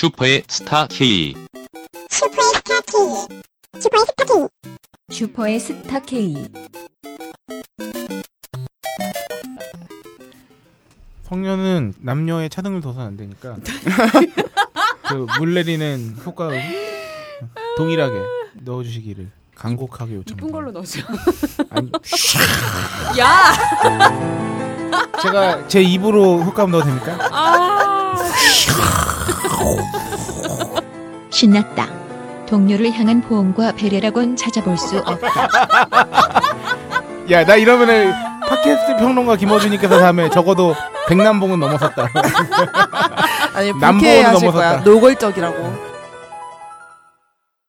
슈퍼의 스타 K. 슈퍼의 스타 K. 슈퍼의 스타 K. 슈퍼의 스타 K. 성녀는 남녀의 차등을 둬서는 안 되니까 그물 내리는 효과음 동일하게 넣어주시기를 간곡하게 요청. 이쁜 걸로 넣으죠. 아니, 야! 제가 제 입으로 효과음 넣어도 됩니까? 아! 신났다. 동료를 향한 포옹과 배려라곤 찾아볼 수 없다. 야, 나 이러면은 팟캐스트 평론가 김어준님께서 다음에 적어도 백남봉은 넘어섰다. 아니 불쾌하실 넘어섰다. 거야. 노골적이라고.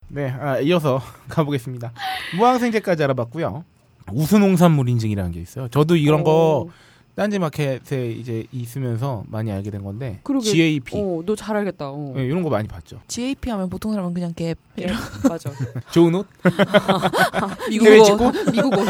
네, 아, 이어서 가보겠습니다. 무항생제까지 알아봤고요. 우수농산물 인증이라는 게 있어요. 저도 이런 거 딴지마켓에 이제 있으면서 많이 알게 된 건데 그러게. GAP 어, 너 잘 알겠다. 어. 네, 이런 거 많이 봤죠. GAP 하면 보통 사람은 그냥 갭 이런 맞아. 좋은 옷 미국 해외 옷. 직구 미국 옷.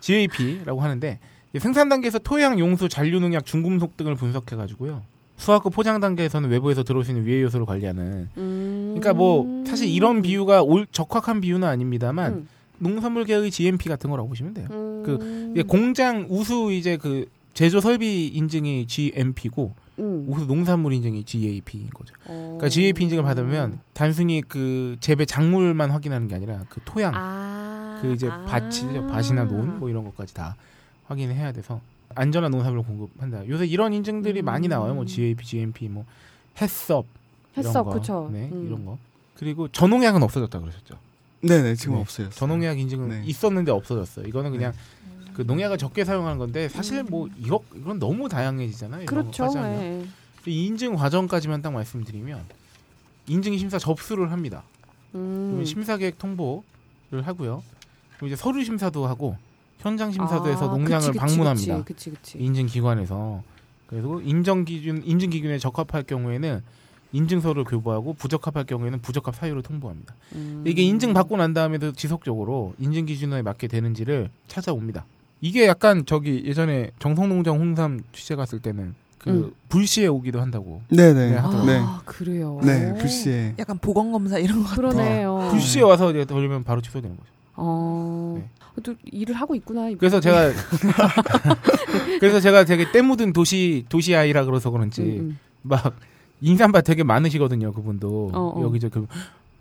GAP라고 하는데 생산 단계에서 토양, 용수, 잔류 농약, 중금속 등을 분석해 가지고요. 수확 후 포장 단계에서는 외부에서 들어올 수 있는 위해 요소를 관리하는. 음. 그러니까 뭐 사실 이런 비유가 올, 적확한 비유는 아닙니다만 음. 농산물 계열의 GMP 같은 거라고 보시면 돼요. 음. 그 공장 우수 이제 그 제조 설비 인증이 GMP고 음. 우수 농산물 인증이 GAP인 거죠. 어. 그러니까 GAP 인증을 받으면 단순히 그 재배 작물만 확인하는 게 아니라 그 토양, 아. 그 이제 아. 밭이죠, 밭이나 논 뭐 이런 것까지 다 확인을 해야 돼서 안전한 농산물을 공급한다. 요새 이런 인증들이 음. 많이 나와요. 뭐 GAP, GMP, 뭐 햇섭 이런 했어, 거, 그쵸. 네, 음. 이런 거. 그리고 전농약은 없어졌다 그러셨죠. 네네 지금 네. 없어요. 전농약 인증은 네. 있었는데 없어졌어요. 이거는 그냥 그 농약을 적게 사용하는 건데 사실 뭐 이거 이건 너무 다양해지잖아요. 음. 그렇죠. 예. 이 인증 과정까지만 딱 말씀드리면 인증 심사 접수를 합니다. 음. 심사 계획 통보를 하고요. 그리고 이제 서류 심사도 하고 현장 심사도 해서 아, 농장을 그치, 그치, 방문합니다. 그치, 그치, 그치. 인증 기관에서 그리고 인정 기준 인증 기준에 적합할 경우에는 인증서를 교부하고 부적합할 경우에는 부적합 사유를 통보합니다. 음. 이게 인증 받고 난 다음에도 지속적으로 인증 기준에 맞게 되는지를 찾아옵니다. 이게 약간 저기 예전에 정성농장 홍삼 취재 갔을 때는 그 음. 불시에 오기도 한다고. 네네 네, 아, 하더라고요. 네. 그래요. 네 불시에 약간 보건 검사 이런 거. 그러네요. 불시에 와서 이제 돌리면 바로 취소되는 거죠. 어. 네. 또 일을 하고 있구나. 그래서 제가 그래서 제가 되게 때 묻은 도시 도시 아이라 그래서 그런지 음, 막 인삼밭 되게 많으시거든요. 그분도 어, 어. 여기저기 그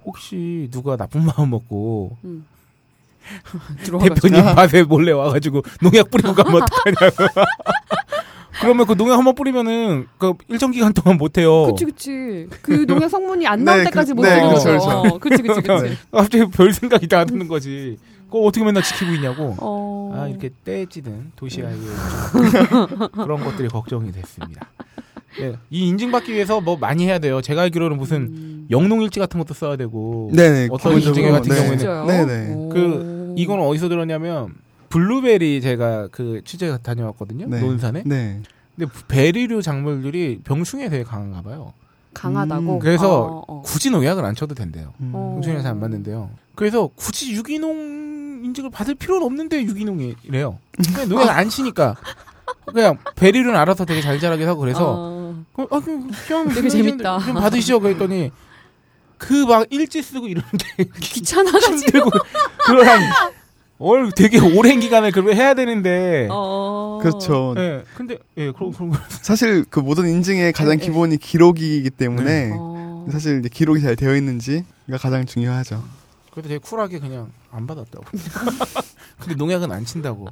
혹시 누가 나쁜 마음 먹고 음. 대표님 밭에 몰래 와가지고 농약 뿌리고 가면 어떡하냐고. 그러면 그 농약 한 번 뿌리면은 그 일정 기간 동안 못 해요. 그치 그치. 그 농약 성분이 안 나올 네, 때까지 그- 못 네, 쓰는 그렇죠. 그렇죠. 어, 그치 그치 그치. 갑자기 별 생각이 다 드는 거지. 그거 어떻게 맨날 지키고 있냐고. 어. 아 이렇게 떼지는 도시 아이의 그런 것들이 걱정이 됐습니다. 네, 이 인증받기 위해서 뭐 많이 해야 돼요. 제가 알기로는 무슨 음. 영농일지 같은 것도 써야 되고. 네네 어떤 기본적으로, 인증회 같은 네. 경우에는? 네네. 오. 그 이건 어디서 들었냐면 블루베리 제가 그 취재 다녀왔거든요. 네. 논산에. 네. 근데 베리류 작물들이 병충해 되게 강한가 봐요. 강하다고. 음, 그래서 어, 어. 굳이 농약을 안 쳐도 된대요. 음. 어. 병충해 잘안 맞는데요. 그래서 굳이 유기농 인증을 받을 필요는 없는데 유기농이래요. 그냥 농약 안 치니까 그냥 베리류는 알아서 되게 잘 자라게 하고 그래서 어. 그, 아, 그, 그냥 되게 재밌다. 좀 받으시죠. 그랬더니 그 막 일지 쓰고 이러는데 귀찮아가지고. 힘들고 그걸 한월 되게 오랜 기간을 그걸 해야 되는데. 어. 그렇죠. 예. 근데 예, 그럼 그럼 사실 그 모든 인증의 가장 네. 기본이 기록이기 때문에 어. 사실 이제 기록이 잘 되어 있는지가 가장 중요하죠. 그래도 되게 쿨하게 그냥 안 받았다고. 근데 농약은 안 친다고.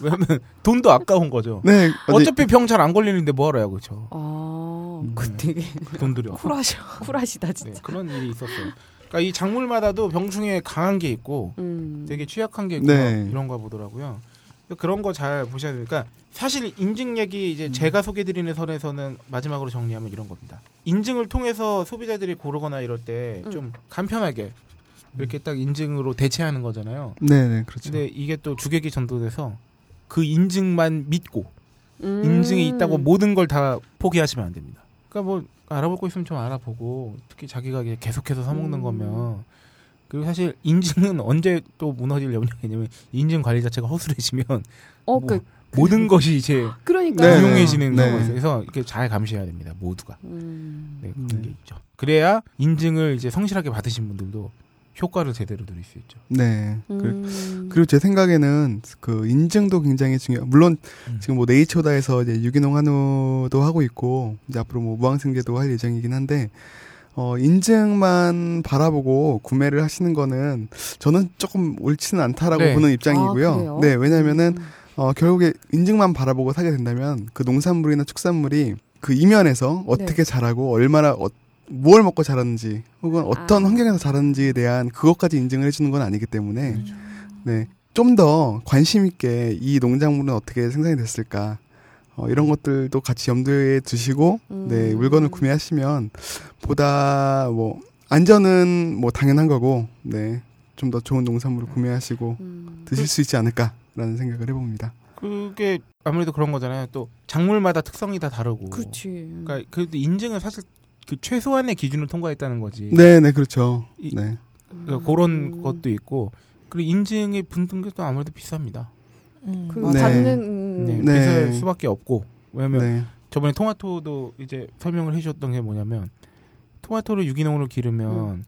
왜냐면 돈도 아까운 거죠. 네. 어차피 병 잘 안 걸리는데 뭐 하러요, 그렇죠? 아, 음. 그 되게 돈 들여. 쿨하셔. 쿨하시다 네, 진짜. 그런 일이 있었어요. 그러니까 이 작물마다도 병충해 강한 게 있고 음. 되게 취약한 게 있고 네. 이런가 보더라고요. 그런 거 잘 보셔야 되니까 사실 인증 얘기 이제 제가 소개드리는 선에서는 마지막으로 정리하면 이런 겁니다. 인증을 통해서 소비자들이 고르거나 이럴 때좀 간편하게 이렇게 딱 인증으로 대체하는 거잖아요. 네네 그렇죠. 근데 이게 또 주객이 전도돼서 그 인증만 믿고 음. 인증이 있다고 모든 걸 다 포기하시면 안 됩니다. 그러니까 뭐 알아볼 거 있으면 좀 알아보고 특히 자기가 계속해서 사 먹는 음. 거면 그리고 사실 인증은 언제 또 무너질 염려냐면 인증 관리 자체가 허술해지면 어, 뭐, 그, 모든 것이 이제 그러니까. 네. 유용해지는 네. 경우가 있어요. 그래서 이렇게 잘 감시해야 됩니다. 모두가. 음. 네, 네. 그런 게 있죠. 그래야 인증을 이제 성실하게 받으신 분들도 효과를 제대로 누릴 수 있죠. 네. 그- 음. 그리고 제 생각에는 그 인증도 굉장히 중요. 물론 음. 지금 뭐 네이처다에서 이제 유기농 한우도 하고 있고 이제 앞으로 뭐 무항생제도 할 예정이긴 한데 어 인증만 바라보고 구매를 하시는 거는 저는 조금 옳지는 않다라고 네. 보는 아, 입장이고요. 그래요? 네, 왜냐면은 음. 어 결국에 인증만 바라보고 사게 된다면 그 농산물이나 축산물이 그 이면에서 어떻게 네. 자라고 얼마나 어, 뭘 먹고 자랐는지 혹은 어떤 아. 환경에서 자랐는지에 대한 그것까지 인증을 해주는 건 아니기 때문에 음. 네. 좀 더 관심 있게 이 농작물은 어떻게 생산이 됐을까 어, 이런 것들도 같이 염두에 두시고 네 음. 물건을 구매하시면 보다 뭐 안전은 뭐 당연한 거고 네 좀 더 좋은 농산물을 구매하시고 음. 드실 수 있지 않을까라는 생각을 해봅니다. 그게 아무래도 그런 거잖아요. 또 작물마다 특성이 다 다르고. 그렇지. 그러니까 그래도 인증은 사실 그 최소한의 기준을 통과했다는 거지. 네, 네 그렇죠. 이- 네, 그러니까 그런 음. 것도 있고 그리고 게또 아무래도 비쌉니다. 음, 그 네. 받는 네, 음. 네. 비쌀 수밖에 없고 왜냐면 네, 저번에 토마토도 이제 설명을 해주셨던 게 뭐냐면 토마토를 유기농으로 기르면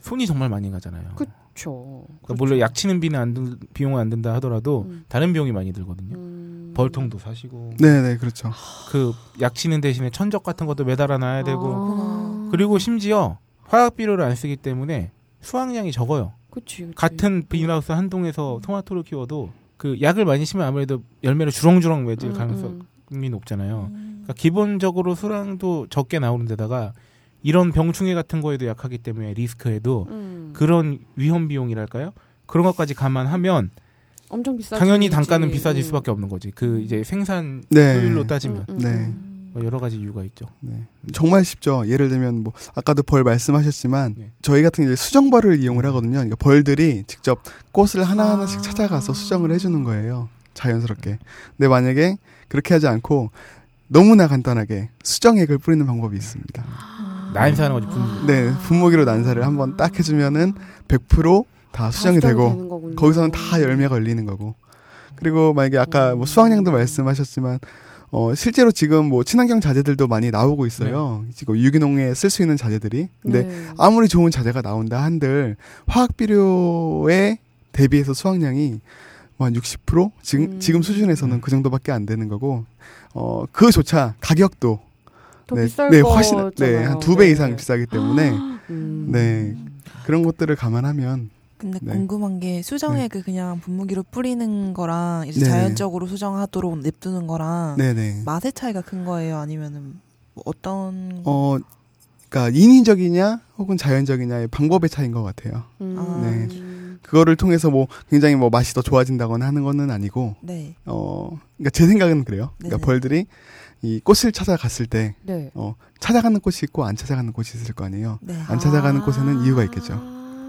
손이 정말 많이 가잖아요. 그- 그렇죠. 그러니까 물론 약치는 비는 안 들, 비용은 안 든다 하더라도 음. 다른 비용이 많이 들거든요. 음. 벌통도 사시고 네, 네 그렇죠. 그 약치는 대신에 천적 같은 것도 매달아 놔야 되고 아. 그리고 심지어 화학 비료를 안 쓰기 때문에 수확량이 적어요. 그치, 그치. 같은 비닐하우스 한 동에서 토마토를 키워도 그 약을 많이 심으면 아무래도 열매를 주렁주렁 맺을 음, 가능성이 음. 높잖아요. 그러니까 기본적으로 수량도 적게 나오는 데다가 이런 병충해 같은 거에도 약하기 때문에 리스크에도 음. 그런 위험 비용이랄까요? 그런 것까지 감안하면 엄청 비싸. 당연히 단가는 비싸질 수밖에 없는 거지. 그 이제 생산 네. 효율로 따지면 네. 뭐 여러 가지 이유가 있죠. 네. 정말 쉽죠. 예를 들면 뭐 아까도 벌 말씀하셨지만 네. 저희 같은 경우 수정벌을 이용을 하거든요. 그러니까 벌들이 직접 꽃을 하나 하나씩 아. 찾아가서 수정을 해주는 거예요. 자연스럽게. 근데 만약에 그렇게 하지 않고 너무나 간단하게 수정액을 뿌리는 방법이 있습니다. 난사하는 거지. 분. 네, 분무기로 난사를 한번 딱 해주면은 100%다 수정이 되고 거기서는 다 열매가 걸리는 거고. 그리고 만약에 아까 뭐 수확량도 말씀하셨지만 어 실제로 지금 뭐 친환경 자재들도 많이 나오고 있어요. 지금 유기농에 쓸 수 있는 자재들이. 근데 네. 아무리 좋은 자재가 나온다 한들 화학 비료에 대비해서 수확량이 뭐 한 60% 지금 음. 지금 수준에서는 그 정도밖에 안 되는 거고 어 그조차 가격도 더 네, 비쌀 네, 거잖아요. 훨씬 네, 한 두배 네. 이상 비싸기 때문에 음. 네. 그런 것들을 감안하면 근데 네. 궁금한 게 수정액을 그냥 분무기로 뿌리는 거랑 이제 네. 자연적으로 수정하도록 냅두는 거랑 네, 네. 맛의 차이가 큰 거예요? 아니면은 뭐 어떤 어 그러니까 인위적이냐 혹은 자연적이냐의 방법의 차이인 것 같아요. 음. 네. 그거를 통해서 뭐 굉장히 뭐 맛이 더 좋아진다거나 하는 거는 아니고 네. 어 그러니까 제 생각은 그래요. 그러니까. 벌들이 이 꽃을 찾아갔을 때 네. 어, 찾아가는 꽃이 있고 안 찾아가는 꽃이 있을 거 아니에요. 네. 안 찾아가는 곳에는 이유가 있겠죠.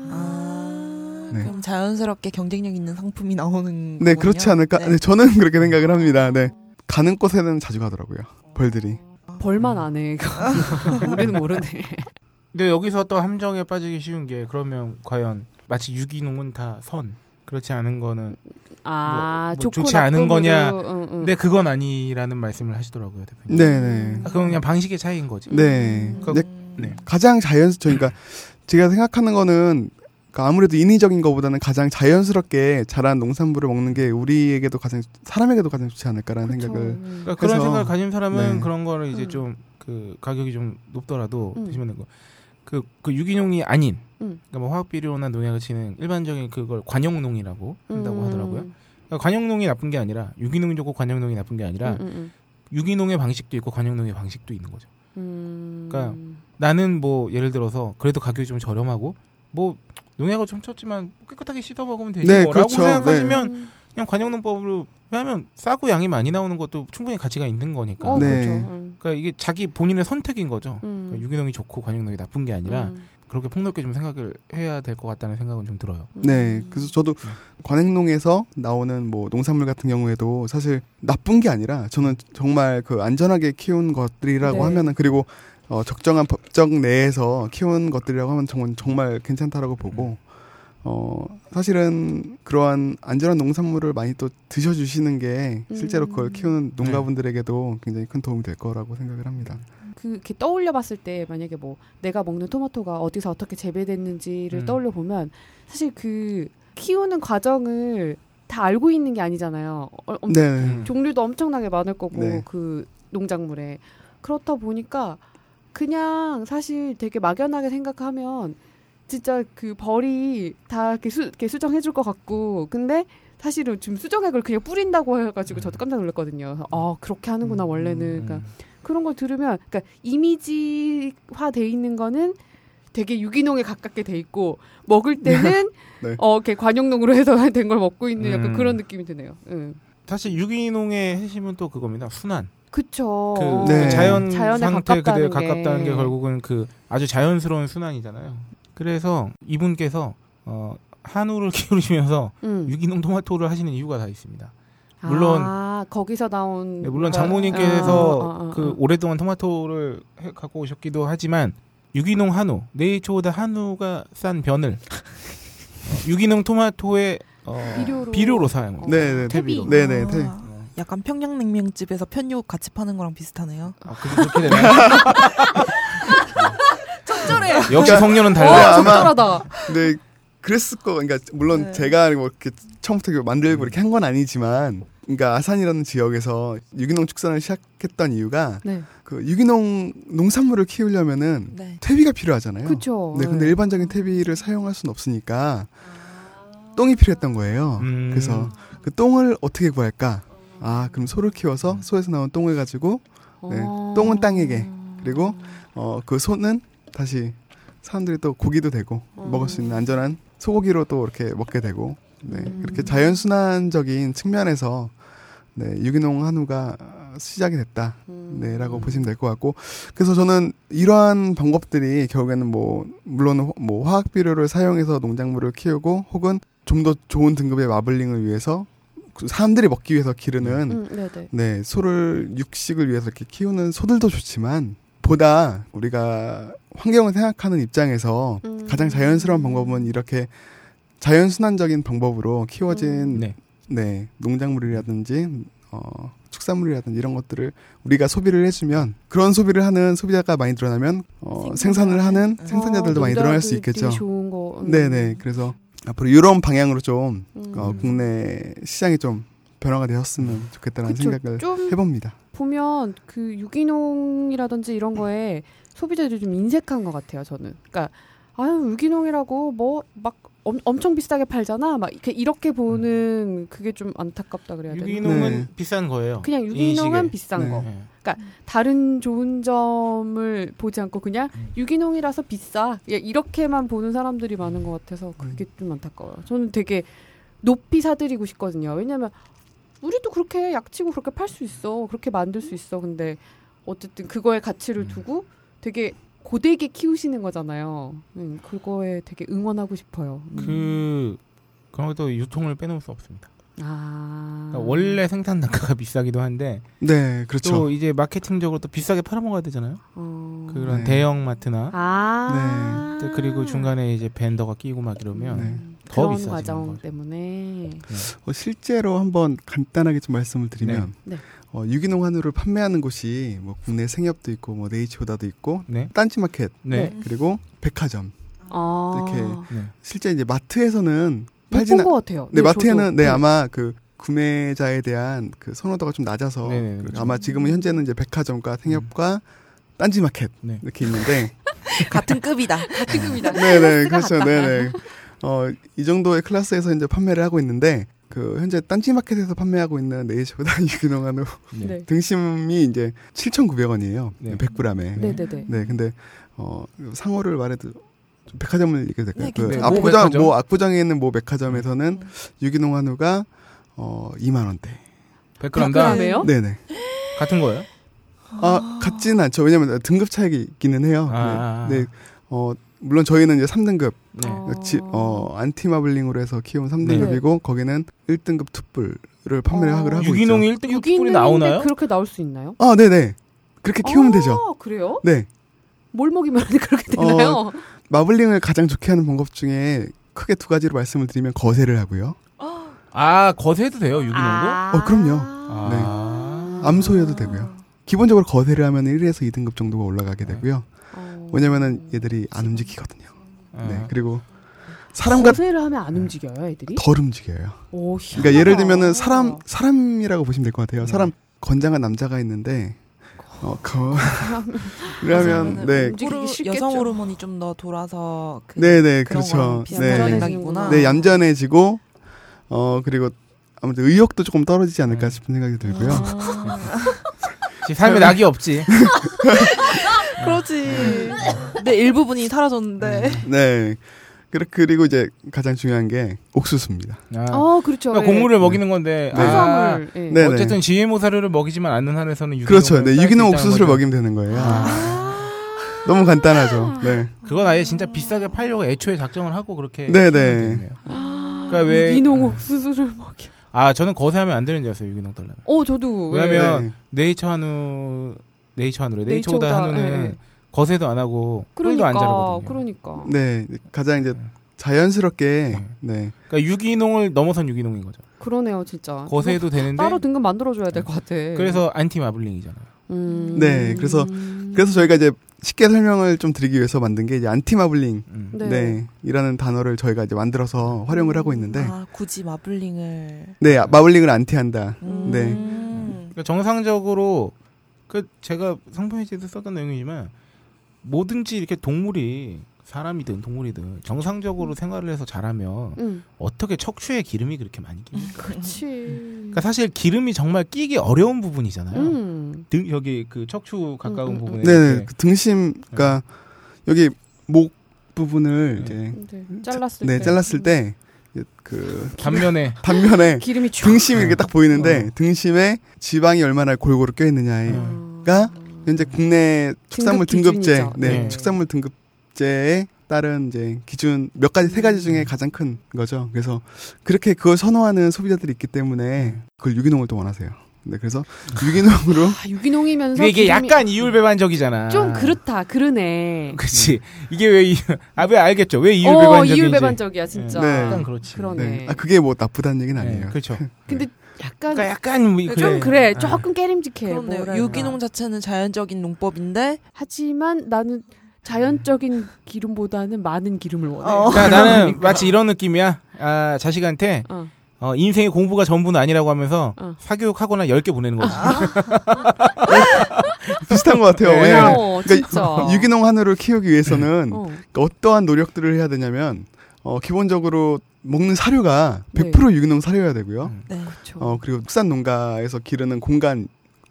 아, 네. 그럼 자연스럽게 경쟁력 있는 상품이 나오는 네, 거군요? 그렇지 않을까? 네. 네, 저는 그렇게 생각을 합니다. 네. 가는 곳에는 자주 가더라고요. 벌들이. 벌만 안 해. 우리는 모르네. 근데 여기서 또 함정에 빠지기 쉬운 게 그러면 과연 마치 유기농은 다 선. 그렇지 않은 거는 아, 뭐 좋고 좋지 않은 거냐. 응, 응. 근데 그건 아니라는 말씀을 하시더라고요, 대표님. 네, 네. 아, 그건 그냥 방식의 차이인 거지. 네. 음. 근데 네. 가장 자연스 그러니까 제가 생각하는 거는 그러니까 아무래도 인위적인 것보다는 가장 자연스럽게 자란 농산물을 먹는 게 우리에게도 가장 사람에게도 가장 좋지 않을까라는 그쵸. 생각을 음. 그러니까 그런 생각을 가진 사람은 네. 그런 거를 이제 음. 좀그 가격이 좀 높더라도 음. 드시면 되고 그, 그 유기농이 아닌 음. 그러니까 뭐 화학 비료나 농약을 치는 일반적인 그걸 관용농이라고 한다고 음. 하더라고요. 그러니까 관용농이 나쁜 게 아니라 유기농이 좋고 관용농이 나쁜 게 아니라 음, 음, 유기농의 방식도 있고 관용농의 방식도 있는 거죠. 음. 그러니까 나는 뭐 예를 들어서 그래도 가격이 좀 저렴하고 뭐 농약을 좀 쳤지만 깨끗하게 씻어 먹으면 되지 네, 뭐라고 그렇죠. 생각하시면 음. 그냥 관용농법으로 왜냐하면 싸고 양이 많이 나오는 것도 충분히 가치가 있는 거니까. 어, 네. 그렇죠. 음. 그러니까 이게 자기 본인의 선택인 거죠. 음. 그러니까 유기농이 좋고 관용농이 나쁜 게 아니라 음. 그렇게 폭넓게 좀 생각을 해야 될 것 같다는 생각은 좀 들어요. 네. 음. 그래서 저도 관행농에서 나오는 뭐 농산물 같은 경우에도 사실 나쁜 게 아니라 저는 정말 그 안전하게 키운 것들이라고 네. 하면은 그리고 어 적정한 법적 내에서 키운 것들이라고 하면 정말 정말 괜찮다라고 보고 어, 사실은 그러한 안전한 농산물을 많이 또 드셔주시는 게 실제로 음. 그걸 키우는 농가분들에게도 굉장히 큰 도움이 될 거라고 생각을 합니다. 그 이렇게 떠올려 봤을 때 만약에 뭐 내가 먹는 토마토가 어디서 어떻게 재배됐는지를 음. 떠올려 보면 사실 그 키우는 과정을 다 알고 있는 게 아니잖아요. 어, 엄- 네. 음. 종류도 엄청나게 많을 거고 네. 그 농작물에 그렇다 보니까 그냥 사실 되게 막연하게 생각하면 진짜 그 벌이 다 이렇게, 수, 이렇게 수정해 줄 것 같고 근데 사실은 지금 수정액을 그냥 뿌린다고 해가지고 저도 깜짝 놀랐거든요. 아 그렇게 하는구나 원래는. 그러니까 그런 걸 들으면 그러니까 이미지화 돼 있는 거는 되게 유기농에 가깝게 돼 있고 먹을 때는 네. 어 이렇게 관용농으로 해서 된 걸 먹고 있는 약간 음. 그런 느낌이 드네요. 응. 사실 유기농의 핵심은 또 그겁니다. 순환. 그쵸. 그, 네. 그 자연 자연에 상태 그대로 가깝다는 게. 가깝다는 게 결국은 그 아주 자연스러운 순환이잖아요. 그래서 이분께서 어, 한우를 키우시면서 응. 유기농 토마토를 하시는 이유가 다 있습니다. 물론- 아, 거기서 나온 네, 물론 장모님께서 아, 아, 아, 그 아. 오랫동안 토마토를 해- 갖고 오셨기도 하지만 유기농 한우, 네이처보다 한우가 싼 변을 어, 유기농 토마토의 어, 비료로. 비료로 사용합니다. 네, 네. 퇴비로. 퇴비. 네네. 네. 아, 약간 평양냉면집에서 편육 같이 파는 거랑 비슷하네요. 아, 그- 그렇게 되나요? 적절해. 역시 성녀는 어, 달라. 아마- 적절하다. 네. 그랬을 거, 그러니까 물론 네. 제가 뭐 이렇게 처음부터 이렇게 만들고 이렇게 한 건 아니지만, 그러니까 아산이라는 지역에서 유기농 축산을 시작했던 이유가 네. 그 유기농 농산물을 키우려면은 네. 퇴비가 필요하잖아요. 그렇죠. 네, 근데 일반적인 퇴비를 사용할 수는 없으니까 똥이 필요했던 거예요. 음. 그래서 그 똥을 어떻게 구할까? 아, 그럼 소를 키워서 소에서 나온 똥을 가지고 네, 어. 똥은 땅에게, 그리고 어, 그 소는 다시 사람들이 또 고기도 되고 어. 먹을 수 있는 안전한 소고기로 또 이렇게 먹게 되고 네, 음. 이렇게 자연순환적인 측면에서 네, 유기농 한우가 시작이 됐다. 음. 네라고 보시면 될 것 같고 그래서 저는 이러한 방법들이 결국에는 뭐 물론 호- 뭐 화학 비료를 사용해서 농작물을 키우고 혹은 좀 더 좋은 등급의 마블링을 위해서 그 사람들이 먹기 위해서 기르는 음, 네네. 네 소를 육식을 위해서 이렇게 키우는 소들도 좋지만 보다 우리가 환경을 생각하는 입장에서 음. 가장 자연스러운 방법은 이렇게 자연순환적인 방법으로 키워진 네. 네, 농작물이라든지 어, 축산물이라든지 이런 것들을 우리가 소비를 해주면 그런 소비를 하는 소비자가 많이 늘어나면 어, 생산을 하는 생산자들도 어, 많이 늘어날 수 있겠죠. 좋은 거. 음. 네네. 그래서 앞으로 이런 방향으로 좀 음. 어, 국내 시장이 좀 변화가 되었으면 좋겠다는 그쵸. 생각을 좀 해봅니다. 보면 그 유기농이라든지 이런 거에 소비자들이 좀 인색한 것 같아요. 저는. 그러니까 아유 유기농이라고 뭐 막 엄청 비싸게 팔잖아. 막 이렇게 이렇게 보는 그게 좀 안타깝다 그래야 되나? 유기농은 네. 비싼 거예요. 그냥 유기농은 인식에. 비싼 네. 거. 네. 다른 좋은 점을 보지 않고 그냥 음. 유기농이라서 비싸. 예, 이렇게만 보는 사람들이 많은 것 같아서 그게 좀 안타까워요. 저는 되게 높이 사드리고 싶거든요. 왜냐면 우리도 그렇게 약치고 그렇게 팔 수 있어. 그렇게 만들 수 있어. 근데 어쨌든 그거에 가치를 음. 두고 되게 고되게 키우시는 거잖아요. 음, 그거에 되게 응원하고 싶어요. 음. 그 그런 것도 유통을 빼놓을 수 없습니다. 아. 그러니까 원래 생산 단가가 비싸기도 한데 네, 그렇죠. 또 이제 마케팅적으로 또 비싸게 팔아먹어야 되잖아요. 어. 그런 네. 대형 마트나 아. 또 그리고 중간에 이제 벤더가 끼고 막 이러면 네. 더 그런 비싸지는 과정 거죠. 때문에 어, 실제로 한번 간단하게 좀 말씀을 드리면 네. 네. 어, 유기농 한우를 판매하는 곳이 뭐 국내 생협도 있고 뭐 네이처보다도 있고 네. 딴지마켓 네. 그리고 백화점 아. 이렇게 네. 실제 이제 마트에서는 팔진 못본것 같아요. 네, 마트에는 저도. 네, 아마 그 구매자에 대한 그 선호도가 좀 낮아서 네네, 그 그렇죠. 아마 지금은 현재는 이제 백화점과 생협과 딴지마켓 네. 이렇게 있는데 같은 급이다. 같은 급이다. 네네 그렇죠. 네네 어 이 정도의 클래스에서 이제 판매를 하고 있는데 그 현재 딴지마켓에서 판매하고 있는 네이처보다 유기농 한우 네. 네. 등심이 이제 7,900원이에요 네. 100g에 네, 네, 네. 네 근데 어 상호를 말해도 좀 백화점을 얘기해도 될까요? 네, 그 네, 모 압구정 백화점? 뭐 압구정에 있는 모 백화점에서는 유기농 한우가 어 2만 원대 100g당 100g이에요? 네 네 같은 거예요? 아, 같지는 않죠. 왜냐면 등급 차이가 있기는 해요. 아. 네. 네. 어, 물론 저희는 이제 3등급, 네. 어. 지, 어, 안티마블링으로 해서 키운 3등급이고, 거기는 1등급 툭불을 판매를 어. 하고 유기농이 있죠. 1등급 유기농인데 뿔이 나오나요? 그렇게 나올 수 있나요? 아, 네 네. 그렇게 키우면 되죠. 아, 그래요? 네. 뭘 먹이면 그렇게 되나요? 마블링을 가장 좋게 하는 방법 중에 크게 두 가지로 말씀을 드리면 거세를 하고요. 아 거세도 돼요 유기농도? 아. 어, 그럼요. 아. 암소여도 되고요. 기본적으로 거세를 하면 1에서 2등급 정도가 올라가게 되고요. 어. 왜냐면은 얘들이 안 움직이거든요. 아. 네. 그리고 사람과 거세를 하면 안 움직여요, 애들이? 덜 움직여요. 오, 그러니까 예를. 들면은 사람 사람이라고 보시면 될 것 같아요. 네. 사람 건장한 남자가 있는데 어, 거 그러면 네. 호르-. 여성 호르몬이 좀 더 돌아서 그 네, 네, 그렇죠. 네. 맥락이구나. 네, 얌전해지고 어 그리고 아무튼 의욕도 조금 떨어지지 않을까 네. 싶은 생각이 들고요. 아, 지- 삶에 낙이 없지. 그렇지. 내 일부분이 사라졌는데. 네. 그리- 그리고 이제 가장 중요한 게 옥수수입니다. 아. 어, 그렇죠. 그러니까 예. 곡물을 먹이는 건데 네. 아. 예. 네. 어쨌든 GMO 사료를 먹이지만 않는 한에서는 유기농을 그렇죠. 네, 유기농 옥수수를 거죠. 먹이면 되는 거예요. 아. 너무 간단하죠. 네. 그건 아예 진짜 비싸게 팔려고 애초에 작정을 하고 그렇게 네, 키우면 네. 아, 그러니까 왜- 유기농 옥수수를 먹여. 아 저는 거세하면 안 되는 줄 알았어요 유기농 달라면. 어, 저도. 왜냐면 네. 네이처 한우 네이처 한우래 네이처보다 네이처보다, 한우는 예. 거세도 안 하고 꿀도 그러니까, 안 자르거든요. 그러니까. 네. 가장 이제 자연스럽게 네. 네. 그러니까 유기농을 넘어선 유기농인 거죠. 그러네요, 진짜. 거세도 되는데 뭐 따로 등급 만들어 줘야 될 것 같아. 그래서 안티 마블링이잖아요. 음. 네, 그래서- 그래서 저희가 이제 쉽게 설명을 좀 드리기 위해서 만든 게 이제 안티 마블링 음. 네. 네. 이라는 단어를 저희가 이제 만들어서 활용을 하고 있는데 아, 굳이 마블링을. 네, 마블링을 안티한다. 음. 네. 그러니까 정상적으로 그 제가 상표에도 썼던 내용이지만 뭐든지 이렇게 동물이 사람이든 동물이든 정상적으로 생활을 해서 자라면 응, 어떻게 척추에 기름이 그렇게 많이 낍니까? 그렇지. 그러니까 사실 기름이 정말 끼기 어려운 부분이잖아요. 음. 등 여기 그 척추 가까운 음, 음, 부분에 네, 네. 그 등심 그러니까 여기 목 부분을 네. 이제 네, 잘랐을 네, 때. 잘랐을 때 그 단면에 단면에 기름이 쫙. 등심이 이렇게 딱 보이는데 어. 등심에 지방이 얼마나 골고루 껴 있느냐에 음. 가 현재 국내 축산물 등급 등급제. 네, 네. 축산물 등급제에 따른 이제 기준 몇 가지 세 가지 중에 가장 큰 거죠. 그래서 그렇게 그걸 선호하는 소비자들이 있기 때문에 그걸 유기농을 또 원하세요. 네, 그래서 유기농으로 아, 유기농이면서 이게 기름이 약간 이율배반적이잖아. 좀 그렇다. 그러네. 그렇지. 이게 왜 이, 아, 왜 알겠죠? 왜 어, 이율배반적인지. 이율배반적이야, 진짜. 네. 약간 그렇지. 그러네. 네. 아 그게 뭐 나쁘다는 얘기는 네, 아니에요. 그렇죠. 근데 약간 그러니까 약간 뭐좀 그래. 아. 조금 깨림직해. 그렇네요. 뭐랄까. 유기농 자체는 자연적인 농법인데 하지만 나는 자연적인 기름보다는 많은 기름을 원해. 어. 그러니까 나는 마치 이런 느낌이야. 아, 자식한테 어. 어, 인생의 공부가 전부는 아니라고 하면서 어. 사교육 하거나 10개 보내는 거지. 비슷한 것 같아요. 네. 왜냐면 어, 그러니까. 유기농 한우를 키우기 위해서는 어. 그러니까 어떠한 노력들을 해야 되냐면 어, 기본적으로 먹는 사료가 네. 100% 유기농 사료여야 되고요. 음. 네. 그쵸. 어 그리고 축산 농가에서 기르는 공간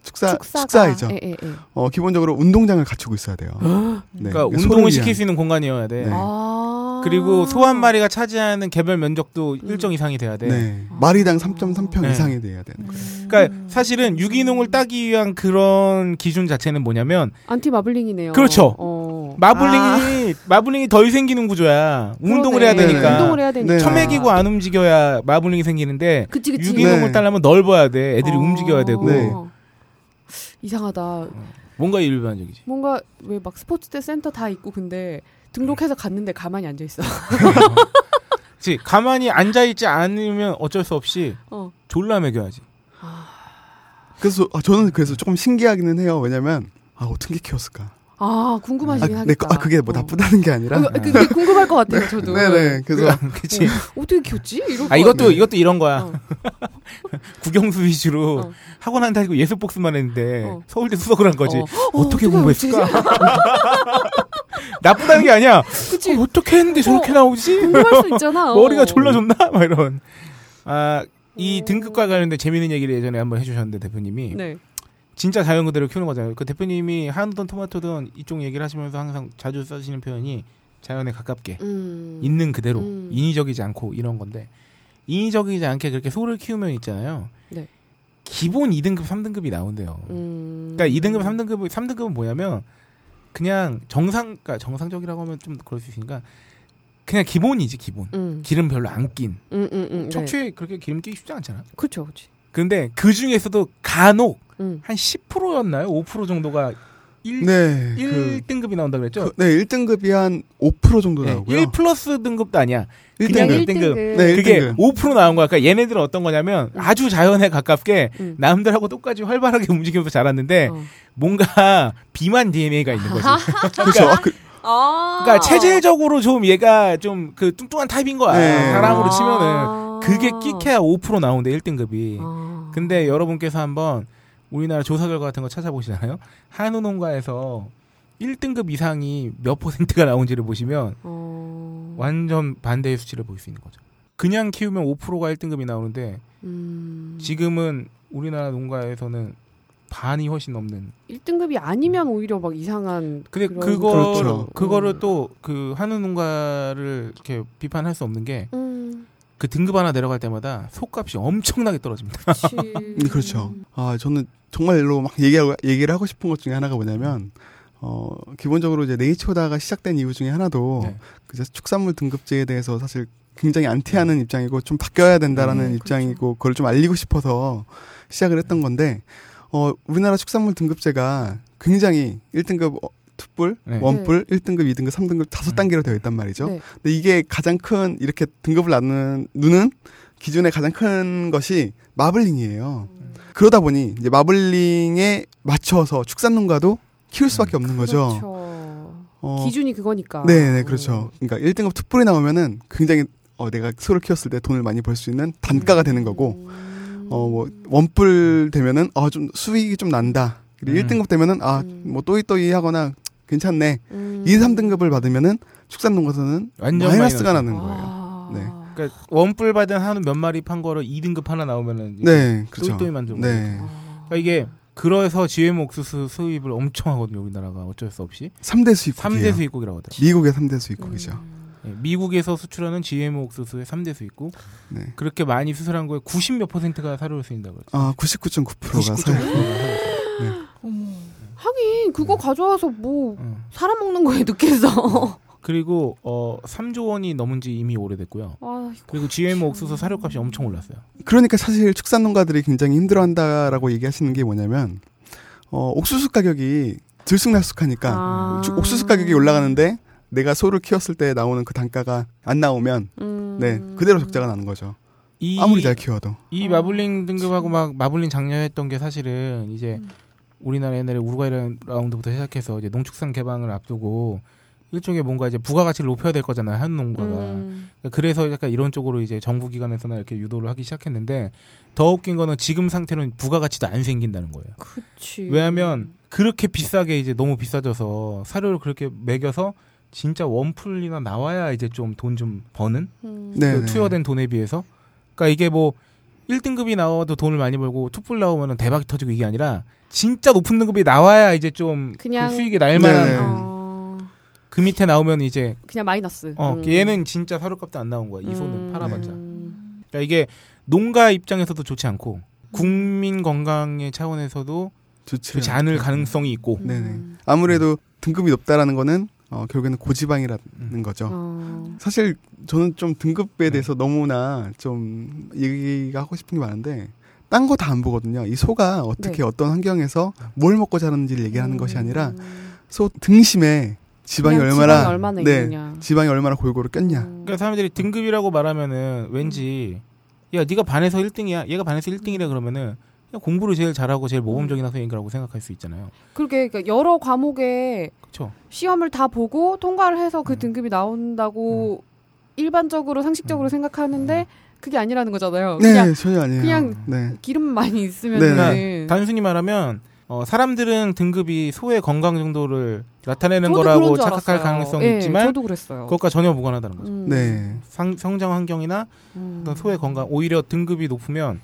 축사 축사가- 축사이죠. 예, 예, 예. 어 기본적으로 운동장을 갖추고 있어야 돼요. 네. 그러니까 소를 운동을. 시킬 수 있는 공간이어야 돼. 네. 아. 그리고 소 한 마리가 차지하는 개별 면적도 일정 이상이 돼야 돼. 네. 마리당 3.3평 네. 이상이 돼야 되는 거예요. 그러니까 사실은 유기농을 따기 위한 그런 기준 자체는 뭐냐면 안티 마블링이네요. 그렇죠. 어. 마블링이 마블링이 덜 생기는 구조야. 운동을 해야. 되니까. 운동을 해야 되니까. 네. 처맥이고 안 움직여야 마블링이 생기는데 그치 그치. 유기농을 네. 따려면 넓어야 돼. 애들이 어. 움직여야 되고 네. 이상하다. 뭔가 일반적이지. 뭔가 왜 막 스포츠대 센터 다 있고 근데 등록해서 갔는데 가만히 앉아 있어. 그치 가만히 앉아 있지 않으면 어쩔 수 없이 어. 졸라 먹여야지. 그래서 아, 저는 그래서 조금 신기하기는 해요. 왜냐면 아 어떻게 키웠을까? 아 아, 궁금하시긴 네, 하겠다. 아 그게 뭐 어. 나쁘다는 게 아니라. 어, 그게 궁금할 것 같아요. 저도. 네네. 그래서 그치. 어 떻게 키웠지? 이럴 아것 이것도 같네. 이것도 이런 거야. 어. 국영수 위주로 어. 학원 안 다니고 예습 복습만 했는데 어. 서울대 수석을 한 거지. 어. 어. 떻게 공부했을까? 나쁘다는 게 아니야. 그치. 어, 어떻게 했는데 저렇게 어. 나오지? 궁금할 수 있잖아. 어. 머리가 졸라 좋나? 막 이런. 아, 이 어. 등급과 관련된 재밌는 얘기를 예전에 한번 해주셨는데 대표님이 네. 진짜 자연 그대로 키우는 거잖아요. 그 대표님이 한우든 토마토든 이쪽 얘기를 하시면서 항상 자주 써주시는 표현이 자연에 가깝게 음. 있는 그대로 음. 인위적이지 않고 이런 건데 인위적이지 않게 그렇게 소를 키우면 있잖아요. 네. 기본 2등급, 3등급이 나온대요. 음. 그러니까 2등급, 3등급, 3등급은 뭐냐면 그냥 정상, 그러니까 정상적이라고 하면 좀 그럴 수 있으니까 그냥 기본이지 기본. 음. 기름 별로 안 낀. 음, 음, 음. 네. 척추에 그렇게 기름 끼기 쉽지 않잖아. 그렇죠, 그렇지. 근데 그 중에서도 간혹 음. 한 10%였나요? 5% 정도가 1, 네. 그, 1등급이 나온다 그랬죠? 그, 네, 1등급이 한 5% 정도 네, 나오고요. 1 플러스 등급도 아니야. 그냥 1등급. 1등급. 네, 그게 1등급. 5% 나온 거야. 그러니까 얘네들은 어떤 거냐면 아주 자연에 가깝게 음. 남들하고 똑같이 활발하게 움직이면서 자랐는데 어. 뭔가 비만 DNA가 있는 거지. 그렇죠. 아, 그, 아. 그러니까 체질적으로 좀 얘가 좀 그 뚱뚱한 타입인 거야. 네. 사람으로 아. 치면은 그게 끼켜야 5% 나오는데 1등급이. 아. 근데 여러분께서 한번 우리나라 조사 결과 같은 거 찾아보시잖아요. 한우 농가에서 1등급 이상이 몇 퍼센트가 나온지를 보시면 어. 완전 반대의 수치를 볼 수 있는 거죠. 그냥 키우면 5%가 1등급이 나오는데 음. 지금은 우리나라 농가에서는 반이 훨씬 넘는. 1등급이 아니면 오히려 막 이상한 근데 그런 그거 그렇죠. 그거를 또그 한우 농가를 이렇게 비판할 수 없는 게 그 음. 등급 하나 내려갈 때마다 속값이 엄청나게 떨어집니다. 그치. 네, 그렇죠. 아, 저는 정말로 막 얘기하고, 얘기를 하고 싶은 것 중에 하나가 뭐냐면, 어, 기본적으로 이제 네이처다가 시작된 이유 중에 하나도, 네. 그 축산물 등급제에 대해서 사실 굉장히 안티하는 입장이고, 좀 바뀌어야 된다라는 네, 입장이고, 그걸 좀 알리고 싶어서 시작을 했던 건데, 어, 우리나라 축산물 등급제가 굉장히 1등급 어, 투뿔, 네. 원뿔, 1등급, 2등급, 3등급 다섯 음. 단계로 되어 있단 말이죠. 네. 근데 이게 가장 큰 이렇게 등급을 나누는 누는 기준의 가장 큰 것이 마블링이에요. 그러다 보니 이제 마블링에 맞춰서 축산농가도 키울 수밖에 없는 거죠. 그렇죠. 어, 기준이 그거니까. 네, 네, 그렇죠. 그러니까 1등급 투뿔이 나오면은 굉장히 어, 내가 소를 키웠을 때 돈을 많이 벌 수 있는 단가가 되는 거고, 음. 어, 뭐 원뿔 되면은 어, 좀 수익이 좀 난다. 그리고 음. 1등급 되면은 아, 음. 뭐 또이또이 하거나 괜찮네. 음. 2, 3등급을 받으면은 축산농가에서는 완전 마이너스가 마이너스. 나는 거예요. 아. 네. 그러니까 원뿔 받은 한우 몇 마리 판 거를 2등급 하나 나오면은 네, 그렇죠. 또이또이 만들고. 네. 그러니까 이게 그래서 GM 옥수수 수입을 엄청 하거든요. 우리나라가 어쩔 수 없이 3대 수입국이에요. 3대 수입국이라고 하더라고요. 미국의 3대 수입국이죠. 음. 네, 미국에서 수출하는 GM 옥수수의 3대 수입국. 네. 그렇게 많이 수출한 거에 90 몇 퍼센트가 사료를 쓰인다고 그랬죠. 아, 99.9%가 99.9%가 사요. 사료. 어머. 하긴 그거 가져와서 뭐 응. 사람 먹는 거에 넣겠어. 그리고 어 3조 원이 넘은 지 이미 오래됐고요. 아, 그리고 GM 옥수수 사료값이 엄청 올랐어요. 그러니까 사실 축산농가들이 굉장히 힘들어한다라고 얘기하시는 게 뭐냐면 어, 옥수수 가격이 들쑥날쑥하니까 아. 주- 옥수수 가격이 올라가는데 내가 소를 키웠을 때 나오는 그 단가가 안 나오면 음. 네 그대로 적자가 나는 거죠. 이, 아무리 잘 키워도. 이 아, 마블링 등급하고 막 마블링 장려했던 게 사실은 이제 음. 우리나라 옛날에 우루과이 라운드부터 시작해서 이제 농축산 개방을 앞두고 일종의 뭔가 이제 부가가치를 높여야 될 거잖아요 한 농가가 음. 그래서 약간 이런 쪽으로 이제 정부 기관에서나 이렇게 유도를 하기 시작했는데 더 웃긴 거는 지금 상태로는 부가가치도 안 생긴다는 거예요. 그치. 왜냐하면 그렇게 비싸게 이제 너무 비싸져서 사료를 그렇게 매겨서 진짜 원풀이나 나와야 이제 좀 돈좀 버는 음. 네. 그 투여된 돈에 비해서 그러니까 이게 뭐 1등급이 나와도 돈을 많이 벌고 투뿔 나오면 대박이 터지고 이게 아니라 진짜 높은 등급이 나와야 이제 좀 그냥- 그 수익이 날 만한 네. 어, 그 밑에 나오면 이제 그냥 마이너스. 어 음. 얘는 진짜 사료값도 안 나온 거야 이 손은 음. 팔아봤자 음. 그러니까 이게 농가 입장에서도 좋지 않고 국민 건강의 차원에서도 좋지. 좋지 않을 가능성이 있고 네네. 음. 아무래도 등급이 높다라는 거는 어, 결국에는 고지방이라는 음. 거죠. 어. 사실 저는 좀 네. 등급에 대해서 너무나 좀 얘기가 하고 싶은 게 많은데 딴 거 다 안 보거든요. 이 소가 어떻게 네. 어떤 환경에서 뭘 먹고 자랐는지를 얘기하는 것이 아니라 음. 소 등심에 지방이 얼마나 지방이 얼마나 네. 지방이 얼마나 골고루 꼈냐. 음. 그러니까 사람들이 등급이라고 말하면은 왠지 야 네가 반에서 1등이야 얘가 반에서 1등이래 그러면은 공부를 제일 잘하고 제일 모범적인 학생인가라고 생각할 수 있잖아요 그렇게 그러니까 여러 과목에 그렇죠 시험을 다 보고 통과를 해서 그 음. 등급이 나온다고 일반적으로 상식적으로 음. 생각하는데 그게 아니라는 거잖아요. 네 그냥 전혀 아니에요. 그냥 네. 기름 많이 있으면 네. 은 단순히 말하면 어, 사람들은 등급이 소의 건강 정도를 나타내는 거라고 착각할 알았어요. 가능성이 예, 있지만 저도 그랬어요. 그것과 전혀 무관하다는 거죠 음. 네. 상, 성장 환경이나 음. 소의 건강 오히려 등급이 높으면